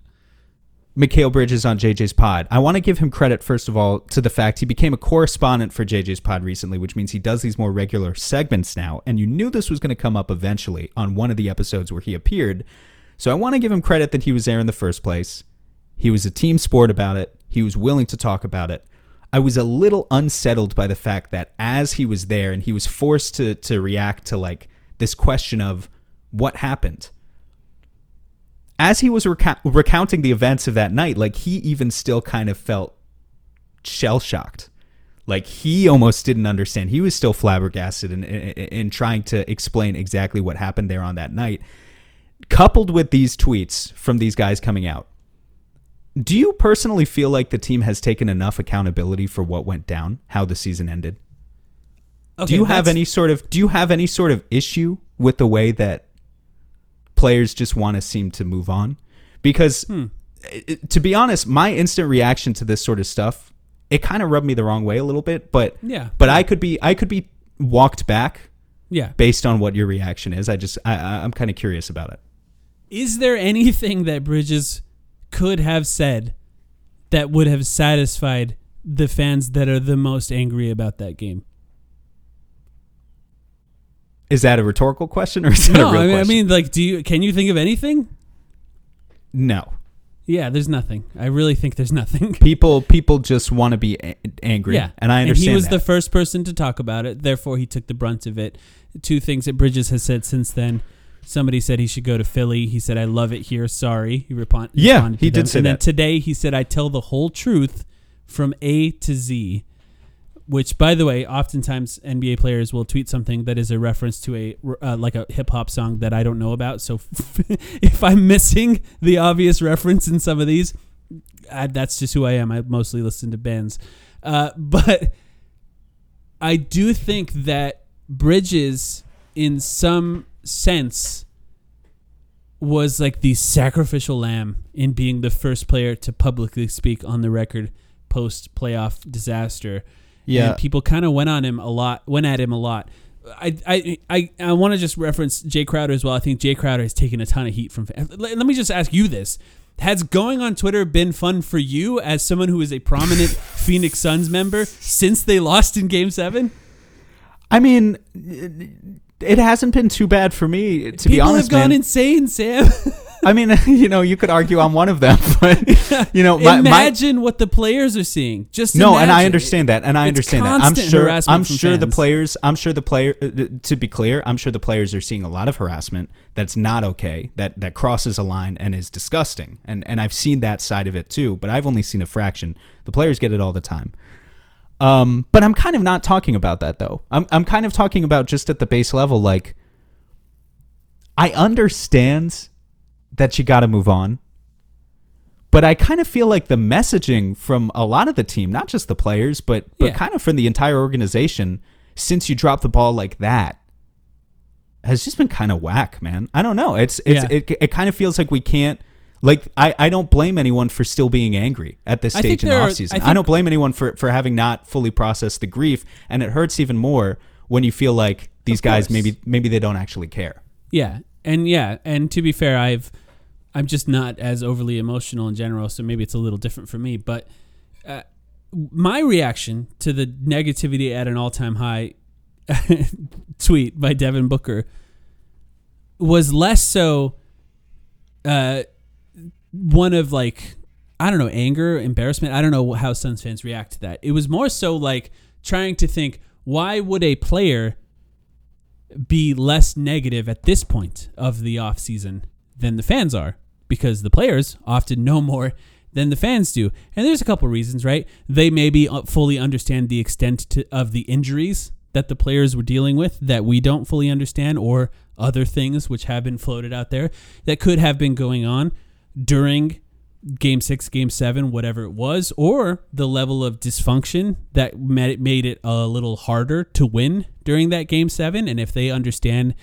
Mikal Bridges on JJ's pod, I want to give him credit, first of all, to the fact he became a correspondent for JJ's pod recently, which means he does these more regular segments now. And you knew this was going to come up eventually on one of the episodes where he appeared. So I want to give him credit that he was there in the first place. He was a team sport about it, he was willing to talk about it. I was a little unsettled by the fact that as he was there and he was forced to, to react to like this question of what happened as he was recount- recounting the events of that night, like he even still kind of felt shell shocked. Like he almost didn't understand. He was still flabbergasted in, in, in trying to explain exactly what happened there on that night. Coupled with these tweets from these guys coming out, do you personally feel like the team has taken enough accountability for what went down, how the season ended? do you have any sort of do you have any sort of issue with the way that players just want to seem to move on because Hmm. it- it- to be honest my instant reaction to this sort of stuff it kind of rubbed me the wrong way a little bit but Yeah. but i could be i could be walked back Yeah. based on what your reaction is i just i I- i'm kind of curious about it Is there anything that Bridges could have said that would have satisfied the fans that are the most angry about that game? Is that a rhetorical question or is that No, a real I mean, I mean, like, do you can you think of anything? no Yeah, there's nothing. I really think there's nothing. people people just want to be a- angry Yeah, and i understand he was that. the first person to talk about it. Therefore, he took the brunt of it. Two things that Bridges has said since then. Somebody said he should go to Philly. He said, "I love it here. Sorry." He repon- Yeah, responded to he did them. say and that. then today he said, "I tell the whole truth from A to Z." Which, by the way, oftentimes NBA players will tweet something that is a reference to a uh, like a hip hop song that I don't know about. So if I'm missing the obvious reference in some of these, I, that's just who I am. I mostly listen to bands, uh, but I do think that Bridges, in some sense, was like the sacrificial lamb in being the first player to publicly speak on the record post playoff disaster. Yeah. and people kind of went on him a lot, went at him a lot. I I I, I want to just reference Jae Crowder as well. I think Jae Crowder has taken a ton of heat from. Let, let me just ask you this: Has going on Twitter been fun for you as someone who is a prominent Phoenix Suns member since they lost in Game Seven? i mean it hasn't been too bad for me to be honest. People have gone man. insane, Sam. I mean, you know, you could argue I'm one of them, but you know, my, my imagine what the players are seeing. Just no, and I understand that, and I It's understand that. I'm sure. I'm sure the players. I'm sure the player. uh, To be clear, I'm sure the players are seeing a lot of harassment that's not okay. That that crosses a line and is disgusting. And and I've seen that side of it too, but I've only seen a fraction. The players get it all the time. Um, but I'm kind of not talking about that though. I'm I'm kind of talking about just at the base level, like. I understand that you got to move on. But I kind of feel like the messaging from a lot of the team, not just the players, but but Yeah. kind of from the entire organization, since you dropped the ball like that, has just been kind of whack, man. I don't know. It's it's Yeah. it, it kind of feels like we can't. Like I, I don't blame anyone for still being angry at this stage in the offseason. I I, don't blame anyone for, for having not fully processed the grief, and it hurts even more when you feel like these guys course. maybe maybe they don't actually care. Yeah, and yeah, and to be fair, I've I'm just not as overly emotional in general, so maybe it's a little different for me. But uh, my reaction to the negativity at an all-time high tweet by Devin Booker was less so uh, one of like I don't know anger, embarrassment. I don't know how Suns fans react to that. It was more so like trying to think why would a player be less negative at this point of the offseason than the fans are because the players often know more than the fans do. And there's a couple reasons, right? They maybe uh, fully understand the extent to, of the injuries that the players were dealing with that we don't fully understand or other things which have been floated out there that could have been going on during game six, game seven, whatever it was, or the level of dysfunction that made it a little harder to win during that game seven. And if they understand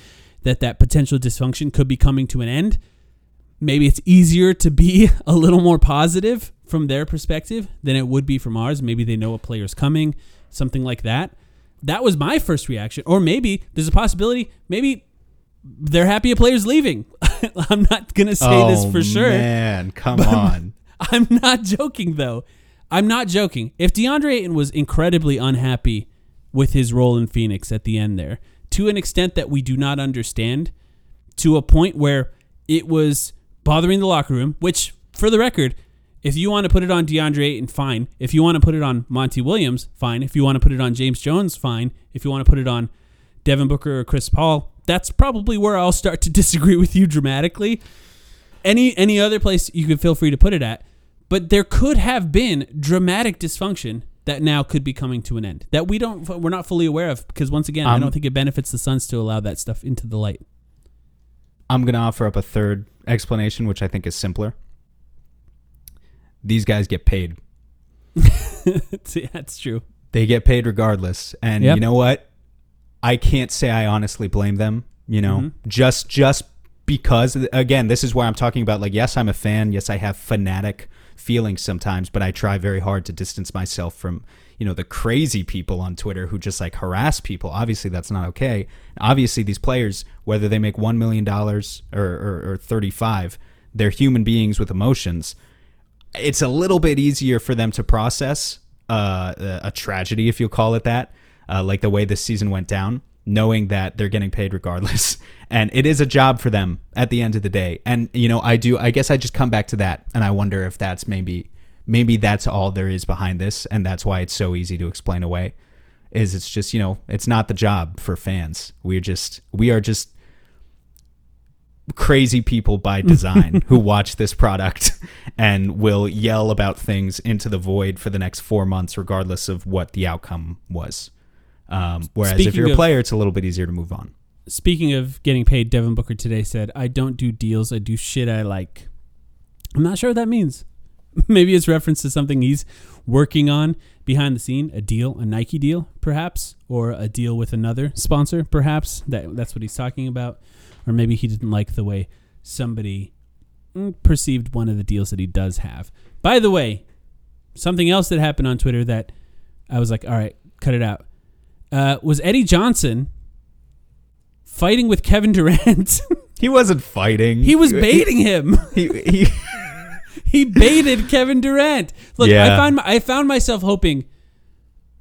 that that potential dysfunction could be coming to an end, maybe it's easier to be a little more positive from their perspective than it would be from ours. Maybe they know a player's coming, something like that. That was my first reaction. Or maybe there's a possibility, maybe they're happy a player's leaving. I'm not going to say this for oh, sure. Oh, Man, come on. I'm not joking though. I'm not joking. If DeAndre Ayton was incredibly unhappy with his role in Phoenix at the end there, to an extent that we do not understand, to a point where it was bothering the locker room, which for the record, if you want to put it on DeAndre Ayton, fine. If you want to put it on Monty Williams, fine. If you want to put it on James Jones, fine. If you want to put it on Devin Booker or Chris Paul, that's probably where I'll start to disagree with you dramatically any any other place you could feel free to put it at but there could have been dramatic dysfunction that now could be coming to an end that we don't we're not fully aware of because once again i Um, don't think it benefits the suns to allow that stuff into the light I'm going to offer up a third explanation, which I think is simpler. These guys get paid. See, that's true They get paid regardless. And Yep. you know what? I can't say I honestly blame them, you know. Mm-hmm. Just just because again, this is where I'm talking about like yes, I'm a fan, yes, I have fanatic feelings sometimes, but I try very hard to distance myself from, you know, the crazy people on Twitter who just like harass people. Obviously, that's not okay. Obviously, these players, whether they make 1 million dollars or, or or 35, they're human beings with emotions it's a little bit easier for them to process uh, a a tragedy, if you'll call it that, uh, like the way this season went down, knowing that they're getting paid regardless. And it is a job for them at the end of the day. And, you know, I do, I guess I just come back to that and I wonder if that's maybe, maybe that's all there is behind this. And that's why it's so easy to explain away is it's just, you know, it's not the job for fans. We're just, we are just crazy people by design who watch this product and will yell about things into the void for the next four months, regardless of what the outcome was. Um, whereas if you're a of- player, it's a little bit easier to move on. speaking of getting paid devin booker today said i don't do deals. I do shit i like. I'm not sure what that means. Maybe it's reference to something he's working on behind the scene a deal a nike deal perhaps or a deal with another sponsor perhaps that that's what he's talking about. Or maybe he didn't like the way somebody mm, perceived one of the deals that he does have. By the way something else that happened on twitter that i was like all right cut it out uh, was eddie johnson fighting with kevin durant He wasn't fighting. he was baiting him He, he, he baited Kevin Durant. Look, I Yeah. found I found myself hoping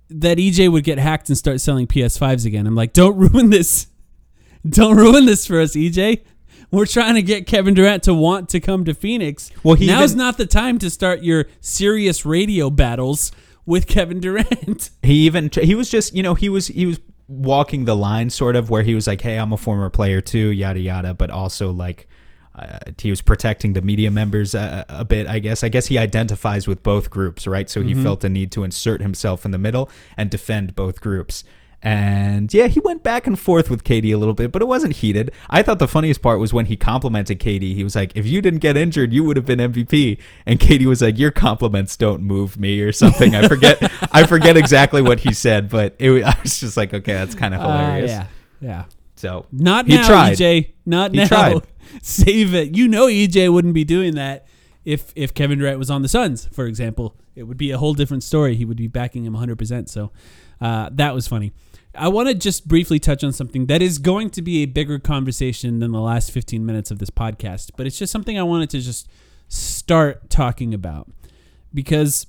that EJ would get hacked and start selling PS5s again. I'm like, don't ruin this. Don't ruin this for us, EJ. we're trying to get Kevin Durant to want to come to Phoenix. Well, he now's even- not the time to start your serious radio battles with Kevin Durant. He even he was just you know he was he was walking the line sort of where he was like, hey, I'm a former player too, yada yada, but also like. Uh, he was protecting the media members uh, a bit, I guess. I guess he identifies with both groups, right? So he felt a need to insert himself in the middle and defend both groups. And yeah, he went back and forth with KD a little bit, but it wasn't heated. I thought the funniest part was when he complimented KD. He was like, "If you didn't get injured, you would have been MVP." And KD was like, "Your compliments don't move me," or something. I forget. I forget exactly what he said, but it, I was just like, "Okay, that's kind of hilarious." Uh, yeah, yeah. So Not he now, tried. EJ. Not He now. tried. Save it. You know EJ wouldn't be doing that if if Kevin Durant was on the Suns, for example. It would be a whole different story. He would be backing him 100%. So uh, that was funny. I want to just briefly touch on something that is going to be a bigger conversation than the last 15 minutes of this podcast, but it's just something I wanted to just start talking about because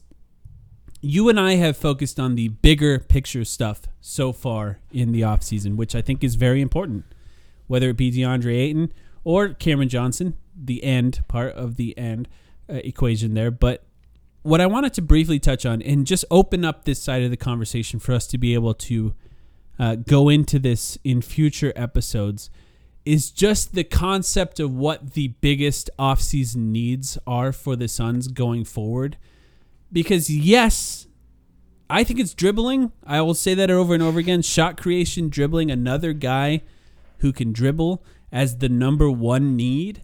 you and I have focused on the bigger picture stuff so far in the offseason, which I think is very important. Whether it be DeAndre Ayton or Cameron Johnson, the end part of the end uh, equation there. But what I wanted to briefly touch on and just open up this side of the conversation for us to be able to uh, go into this in future episodes is just the concept of what the biggest offseason needs are for the Suns going forward because yes, I think it's dribbling. I will say that over and over again. Shot creation, dribbling, another guy who can dribble as the number one need.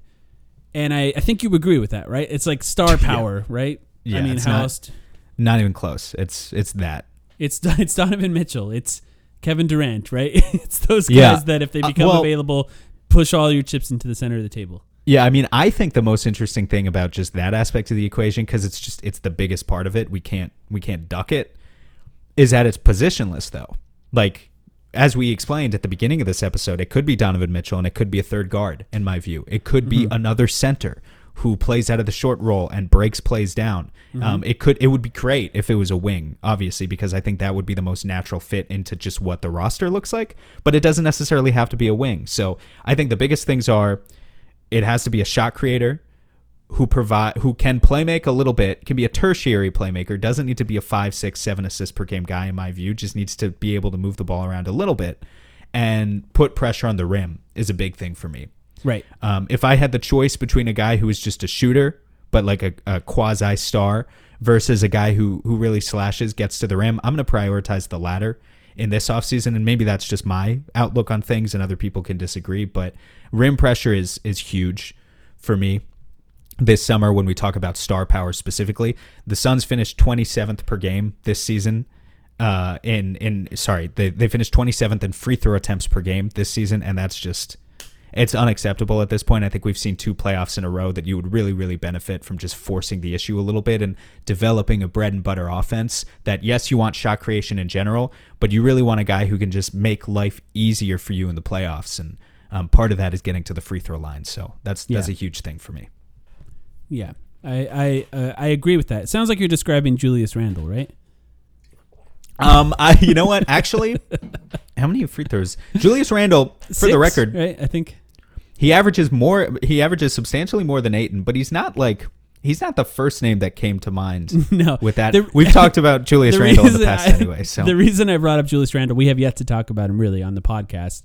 And I, I think you agree with that, right? It's like star power, right? I Yeah, mean, it's not- Not even close. It's it's that. It's it's Donovan Mitchell. It's Kevin Durant, right? it's those guys Yeah. that if they Uh, become well- available, push all your chips into the center of the table. Yeah, I mean, I think the most interesting thing about just that aspect of the equation, because it's just it's the biggest part of it. We can't we can't duck it. Is that it's positionless though. Like as we explained at the beginning of this episode, it could be Donovan Mitchell and it could be a third guard. In my view, it could be another center who plays out of the short roll and breaks plays down. Um, it could it would be great if it was a wing, obviously, because I think that would be the most natural fit into just what the roster looks like. But it doesn't necessarily have to be a wing. So I think the biggest things are it has to be a shot creator who provide who can play make a little bit can be a tertiary playmaker doesn't need to be a five six seven assists per game guy in my view just needs to be able to move the ball around a little bit and put pressure on the rim is a big thing for me Right. um, if I had the choice between a guy who is just a shooter, but like a, a quasi star, versus a guy who who really slashes, gets to the rim, I'm going to prioritize the latter in this offseason. And maybe that's just my outlook on things, and other people can disagree. But rim pressure is is huge for me this summer when we talk about star power specifically. The Suns finished 27th per game this season. Uh, in in sorry, they they finished 27th in free throw attempts per game this season, and that's just it's unacceptable at this point. I think we've seen two playoffs in a row that you would really, really benefit from just forcing the issue a little bit and developing a bread and butter offense that, yes, you want shot creation in general, but you really want a guy who can just make life easier for you in the playoffs. And um, part of that is getting to the free throw line. So that's, that's Yeah. a huge thing for me. Yeah. I I uh, I agree with that. It sounds like you're describing Julius Randle, right? Um, I, you know what? Actually, how many free throws? Julius Randle, for Six, the record, right? I think. He averages more. He averages substantially more than Ayton, but he's not like he's not the first name that came to mind. No. with that The- we've talked about Julius Randle in the past I- anyway. So the reason I brought up Julius Randle, we have yet to talk about him really on the podcast.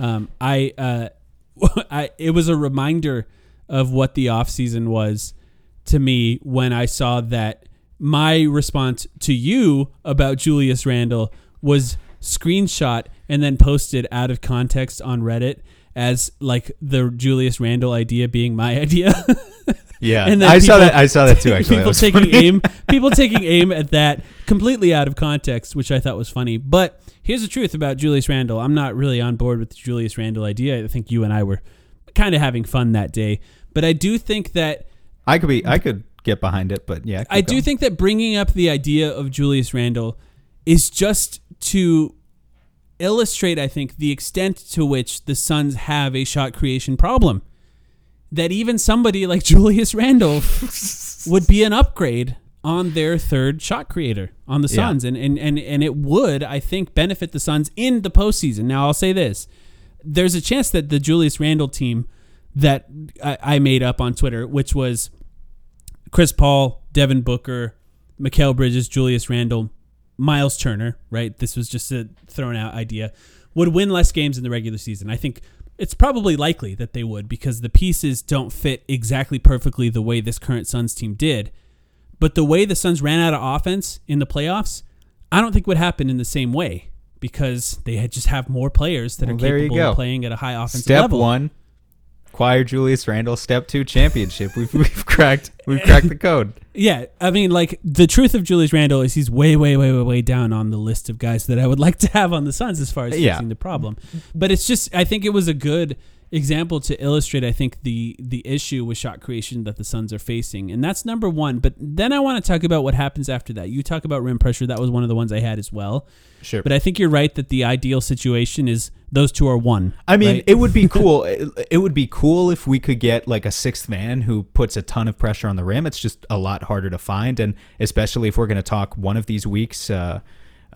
Um, I, uh, I, it was a reminder of what the offseason was to me when I saw that my response to you about Julius Randle was screenshot and then posted out of context on Reddit as like the Julius Randle idea being my idea. yeah, and then I saw that. I saw that too. Actually, people taking funny. aim, people taking aim at that completely out of context, which I thought was funny. But here's the truth about Julius Randle: I'm not really on board with the Julius Randle idea. I think you and I were kind of having fun that day, but I do think that I could be. I could get behind it, but yeah, I do going. think that bringing up the idea of Julius Randle is just to illustrate, I think, the extent to which the Suns have a shot creation problem. That even somebody like Julius Randle would be an upgrade on their third shot creator on the Yeah. Suns. And, and, and, and it would, I think, benefit the Suns in the postseason. Now, I'll say this there's a chance that the Julius Randle team that I, I made up on Twitter, which was Chris Paul, Devin Booker, Mikal Bridges, Julius Randle, Myles Turner. Right, this was just a thrown out idea. Would win less games in the regular season. I think it's probably likely that they would because the pieces don't fit exactly perfectly the way this current Suns team did. But the way the Suns ran out of offense in the playoffs, I don't think would happen in the same way because they had just have more players that Well, are capable of playing at a high offensive Step level. one, acquire Julius Randle. Step two, championship. We've, we've cracked. We've cracked the code. Yeah, I mean, like the truth of Julius Randle is he's way, way, way, way, way down on the list of guys that I would like to have on the Suns as far as Yeah. fixing the problem. But it's just, I think it was a good example to illustrate. I think the the issue with shot creation that the Suns are facing, and that's number one. But then I want to talk about what happens after that. You talk about rim pressure. That was one of the ones I had as well. Sure. But I think you're right that the ideal situation is those two are one. I mean, right? it would be cool. it, it would be cool if we could get like a sixth man who puts a ton of pressure on the rim. It's just a lot harder to find, and especially if we're going to talk one of these weeks uh,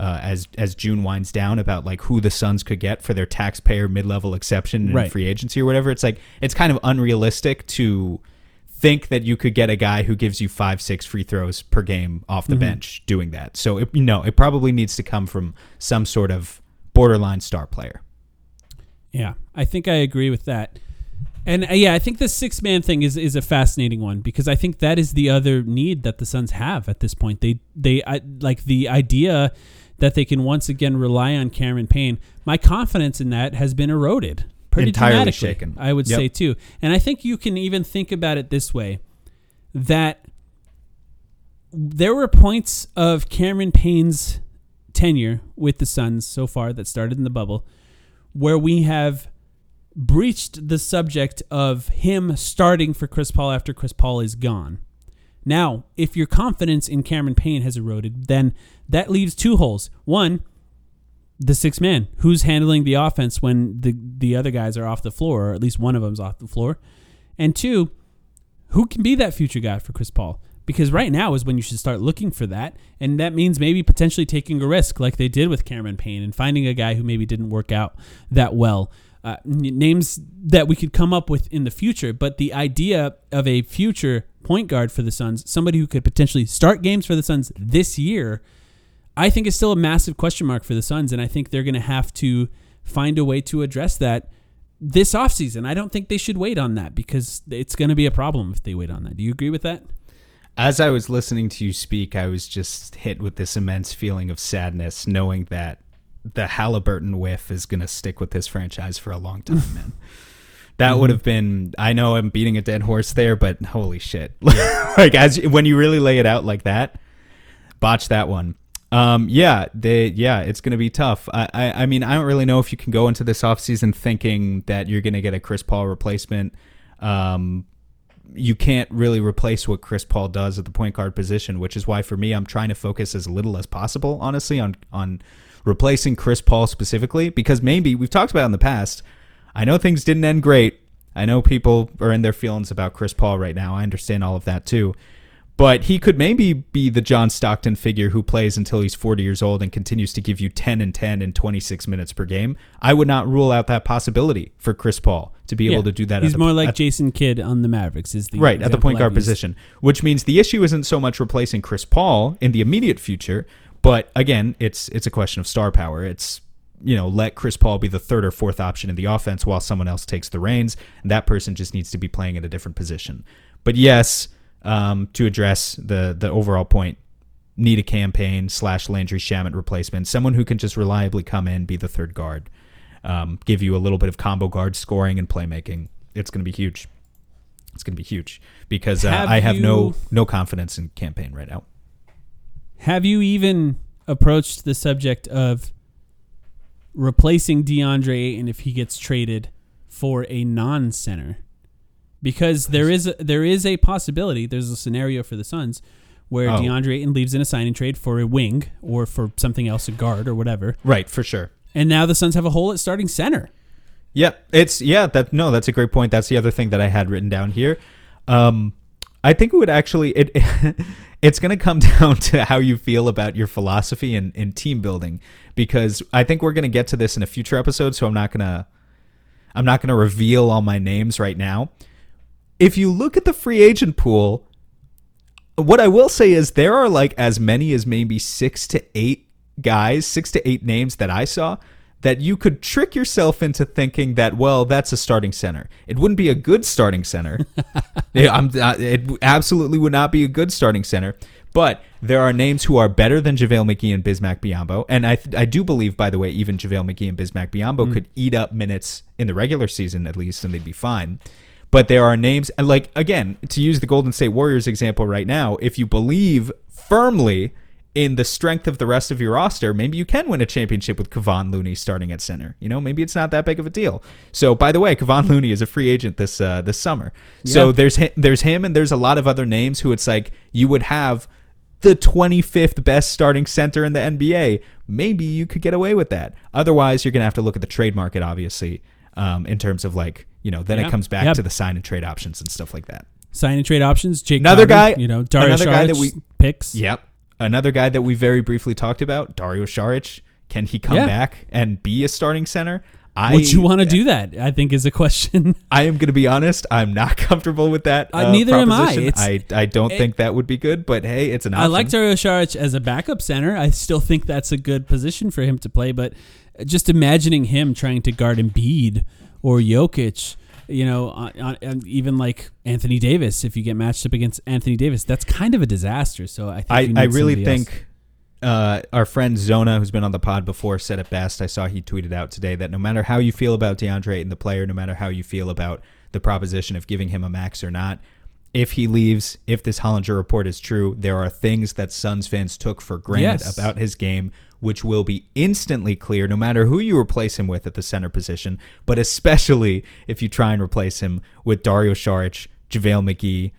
uh, as as June winds down about like who the Suns could get for their taxpayer mid level exception in Right. free agency or whatever. It's like it's kind of unrealistic to think that you could get a guy who gives you five six free throws per game off the bench doing that. So it, you know, it probably needs to come from some sort of borderline star player. Yeah, I think I agree with that. And uh, yeah, I think the six man thing is is a fascinating one because I think that is the other need that the Suns have at this point. They they I, like the idea that they can once again rely on Cameron Payne. My confidence in that has been eroded pretty Entirely dramatically. shaken. I would Yep. say too. And I think you can even think about it this way that there were points of Cameron Payne's tenure with the Suns so far that started in the bubble where we have breached the subject of him starting for Chris Paul after Chris Paul is gone. Now, if your confidence in Cameron Payne has eroded, then that leaves two holes. One, the six man, who's handling the offense when the the other guys are off the floor, or at least one of them's off the floor. And two, who can be that future guy for Chris Paul? Because right now is when you should start looking for that, and that means maybe potentially taking a risk, like they did with Cameron Payne, and finding a guy who maybe didn't work out that well. Uh, names that we could come up with in the future, but the idea of a future point guard for the Suns, somebody who could potentially start games for the Suns this year, I think is still a massive question mark for the Suns, and I think they're going to have to find a way to address that this offseason. I don't think they should wait on that because it's going to be a problem if they wait on that. Do you agree with that? As I was listening to you speak, I was just hit with this immense feeling of sadness, knowing that the Halliburton whiff is going to stick with this franchise for a long time, man. That would mm-hmm. have been. I know I'm beating a dead horse there, but holy shit! like as when you really lay it out like that, botch that one. Um, yeah, they, yeah, it's going to be tough. I, I, I mean, I don't really know if you can go into this offseason thinking that you're going to get a Chris Paul replacement. Um, you can't really replace what Chris Paul does at the point guard position, which is why for me I'm trying to focus as little as possible, honestly, on on replacing Chris Paul specifically, because maybe we've talked about in the past. I know things didn't end great. I know people are in their feelings about Chris Paul right now. I understand all of that too. But he could maybe be the John Stockton figure who plays until he's 40 years old and continues to give you 10 and 10 in 26 minutes per game. I would not rule out that possibility for Chris Paul to be able to do that. He's at the, more like at- Jason Kidd on the Mavericks. Is the right at the point guard position, which means the issue isn't so much replacing Chris Paul in the immediate future, but again, it's it's a question of star power. It's you know let Chris Paul be the third or fourth option in the offense while someone else takes the reins, and that person just needs to be playing at a different position. But yes, um, to address the the overall point, need a Cam Payne slash Landry Shamet replacement, someone who can just reliably come in, be the third guard, um, give you a little bit of combo guard scoring and playmaking. It's going to be huge. It's going to be huge because uh, Have I have no no confidence in Cam Payne right now. Have you even approached the subject of replacing DeAndre Ayton if he gets traded for a non-center? Because there is a, there is a possibility. There's a scenario for the Suns where Oh. DeAndre Ayton leaves in a signing trade for a wing or for something else, a guard or whatever, Right, for sure. and now the Suns have a hole at starting center. Yeah, it's yeah. That no, that's a great point. That's the other thing that I had written down here. Um, I think it would actually it it's going to come down to how you feel about your philosophy and in team building because I think we're going to get to this in a future episode. So I'm not gonna I'm not going to reveal all my names right now. If you look at the free agent pool, what I will say is there are like as many as maybe six to eight guys, six to eight names that I saw that you could trick yourself into thinking that well that's a starting center. It wouldn't be a good starting center. Uh, it absolutely would not be a good starting center. But there are names who are better than JaVale McGee and Bismack Biyombo. And I, th- I do believe, by the way, even JaVale McGee and Bismack Biyombo could eat up minutes in the regular season at least, and they'd be fine. But there are names, and like, again, to use the Golden State Warriors example right now, if you believe firmly in the strength of the rest of your roster, maybe you can win a championship with Kevon Looney starting at center. You know, maybe it's not that big of a deal. So, by the way, Kevon Looney is a free agent this uh, this summer. So there's hi- there's him, and there's a lot of other names who it's like you would have the 25th best starting center in the NBA. Maybe you could get away with that. Otherwise, you're gonna have to look at the trade market, obviously, um, in terms of like you know, then Yeah. it comes back Yep. to the sign and trade options and stuff like that. Sign and trade options. Jake Another guy- you know, Dario another guy that we- picks. Yep. Another guy that we very briefly talked about, Dario Saric. Can he come Yeah. back and be a starting center? I, Would you want to do that? I think is a question. I am going to be honest. I'm not comfortable with that. Uh, neither am I. It's- I, I don't it- think that would be good, but hey, it's an option. I like Dario Saric as a backup center. I still think that's a good position for him to play, but just imagining him trying to guard Embiid or Jokic, you know, on, on, and even like Anthony Davis, if you get matched up against Anthony Davis, that's kind of a disaster. So I think I, you need I really think uh, our friend Zona, who's been on the pod before, said it best. I saw he tweeted out today that no matter how you feel about DeAndre and the player, no matter how you feel about the proposition of giving him a max or not, if he leaves, if this Hollinger report is true, there are things that Suns fans took for granted Yes. about his game, which will be instantly clear no matter who you replace him with at the center position, but especially if you try and replace him with Dario Saric, JaVale McGee,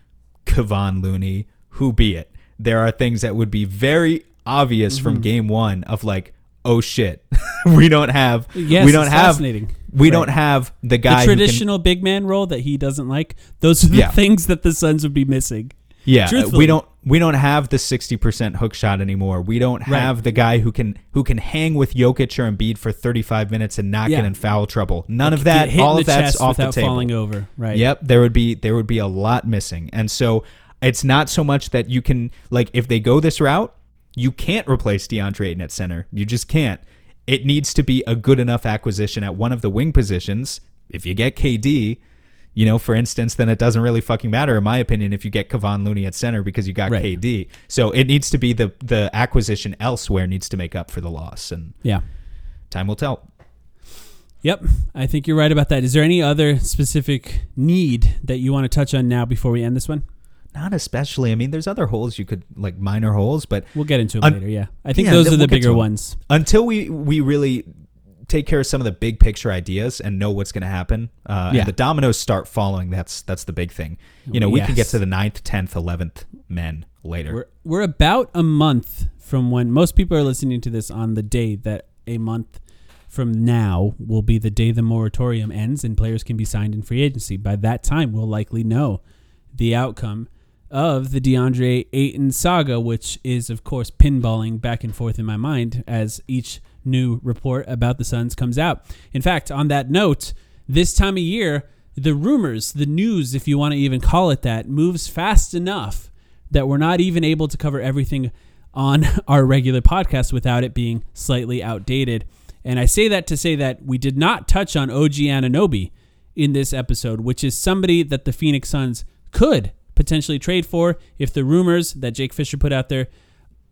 Kevon Looney, who be it. There are things that would be very obvious from Mm-hmm. game one of like, oh shit, we don't have, Yes, we don't have, fascinating. we Right. don't have the the guy can- traditional big man role that he doesn't like. Those are the Yeah. things that the Suns would be missing. Yeah, Truthfully. we don't we don't have the sixty percent hook shot anymore. We don't Right. have the guy who can who can hang with Jokic or Embiid for thirty five minutes and not Yeah. get in foul trouble. None of that. All of that's off the table. falling over. Right. Yep, there would be there would be a lot missing, and so it's not so much that you can like if they go this route, you can't replace DeAndre Ayton at center. You just can't. It needs to be a good enough acquisition at one of the wing positions. If you get KD, you know, for instance, then it doesn't really fucking matter, in my opinion, if you get Kevon Looney at center because you got Right. KD. So it needs to be the the acquisition elsewhere needs to make up for the loss, and Yeah. time will tell. Yep, I think you're right about that. Is there any other specific need that you want to touch on now before we end this one? Not especially. I mean, there's other holes you could like minor holes, but We'll get into it Un- later. Yeah, I think Yeah, those are the we'll to bigger ones. until we we really take care of some of the big picture ideas and know what's going to happen uh, Yeah. and the dominoes start falling that's that's the big thing you know we can get to the 9th 10th 11th men later We're we're about a month from when most people are listening to this on the day that a month from now will be the day the moratorium ends and players can be signed in free agency. By that time, we'll likely know the outcome of the DeAndre Ayton saga, which is, of course, pinballing back and forth in my mind as each new report about the Suns comes out. In fact, on that note, this time of year, the rumors, the news, if you want to even call it that, moves fast enough that we're not even able to cover everything on our regular podcast without it being slightly outdated. And I say that to say that we did not touch on OG Anunoby in this episode, which is somebody that the Phoenix Suns could potentially trade for if the rumors that Jake Fisher put out there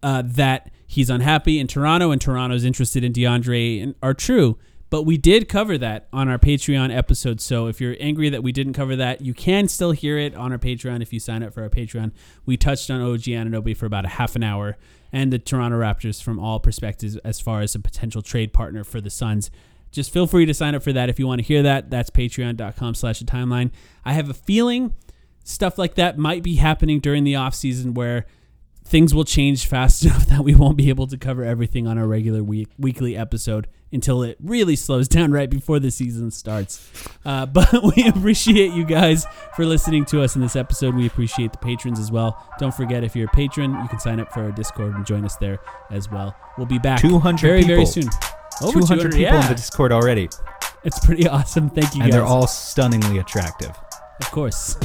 uh, that he's unhappy in Toronto and Toronto's interested in DeAndre and are true. But we did cover that on our Patreon episode. So if you're angry that we didn't cover that, you can still hear it on our Patreon if you sign up for our Patreon. We touched on OG Anunoby for about a half an hour and the Toronto Raptors from all perspectives as far as a potential trade partner for the Suns. Just feel free to sign up for that if you want to hear that. That's patreon.com slash the timeline. I have a feeling stuff like that might be happening during the off season where things will change fast enough that we won't be able to cover everything on our regular week weekly episode until it really slows down right before the season starts. Uh, but we appreciate you guys for listening to us in this episode. We appreciate the patrons as well. Don't forget if you're a patron, you can sign up for our Discord and join us there as well. We'll be back 200 very very people. soon. 200 people yeah. in the discord already It's pretty awesome. Thank you and guys. they're all stunningly attractive. of course.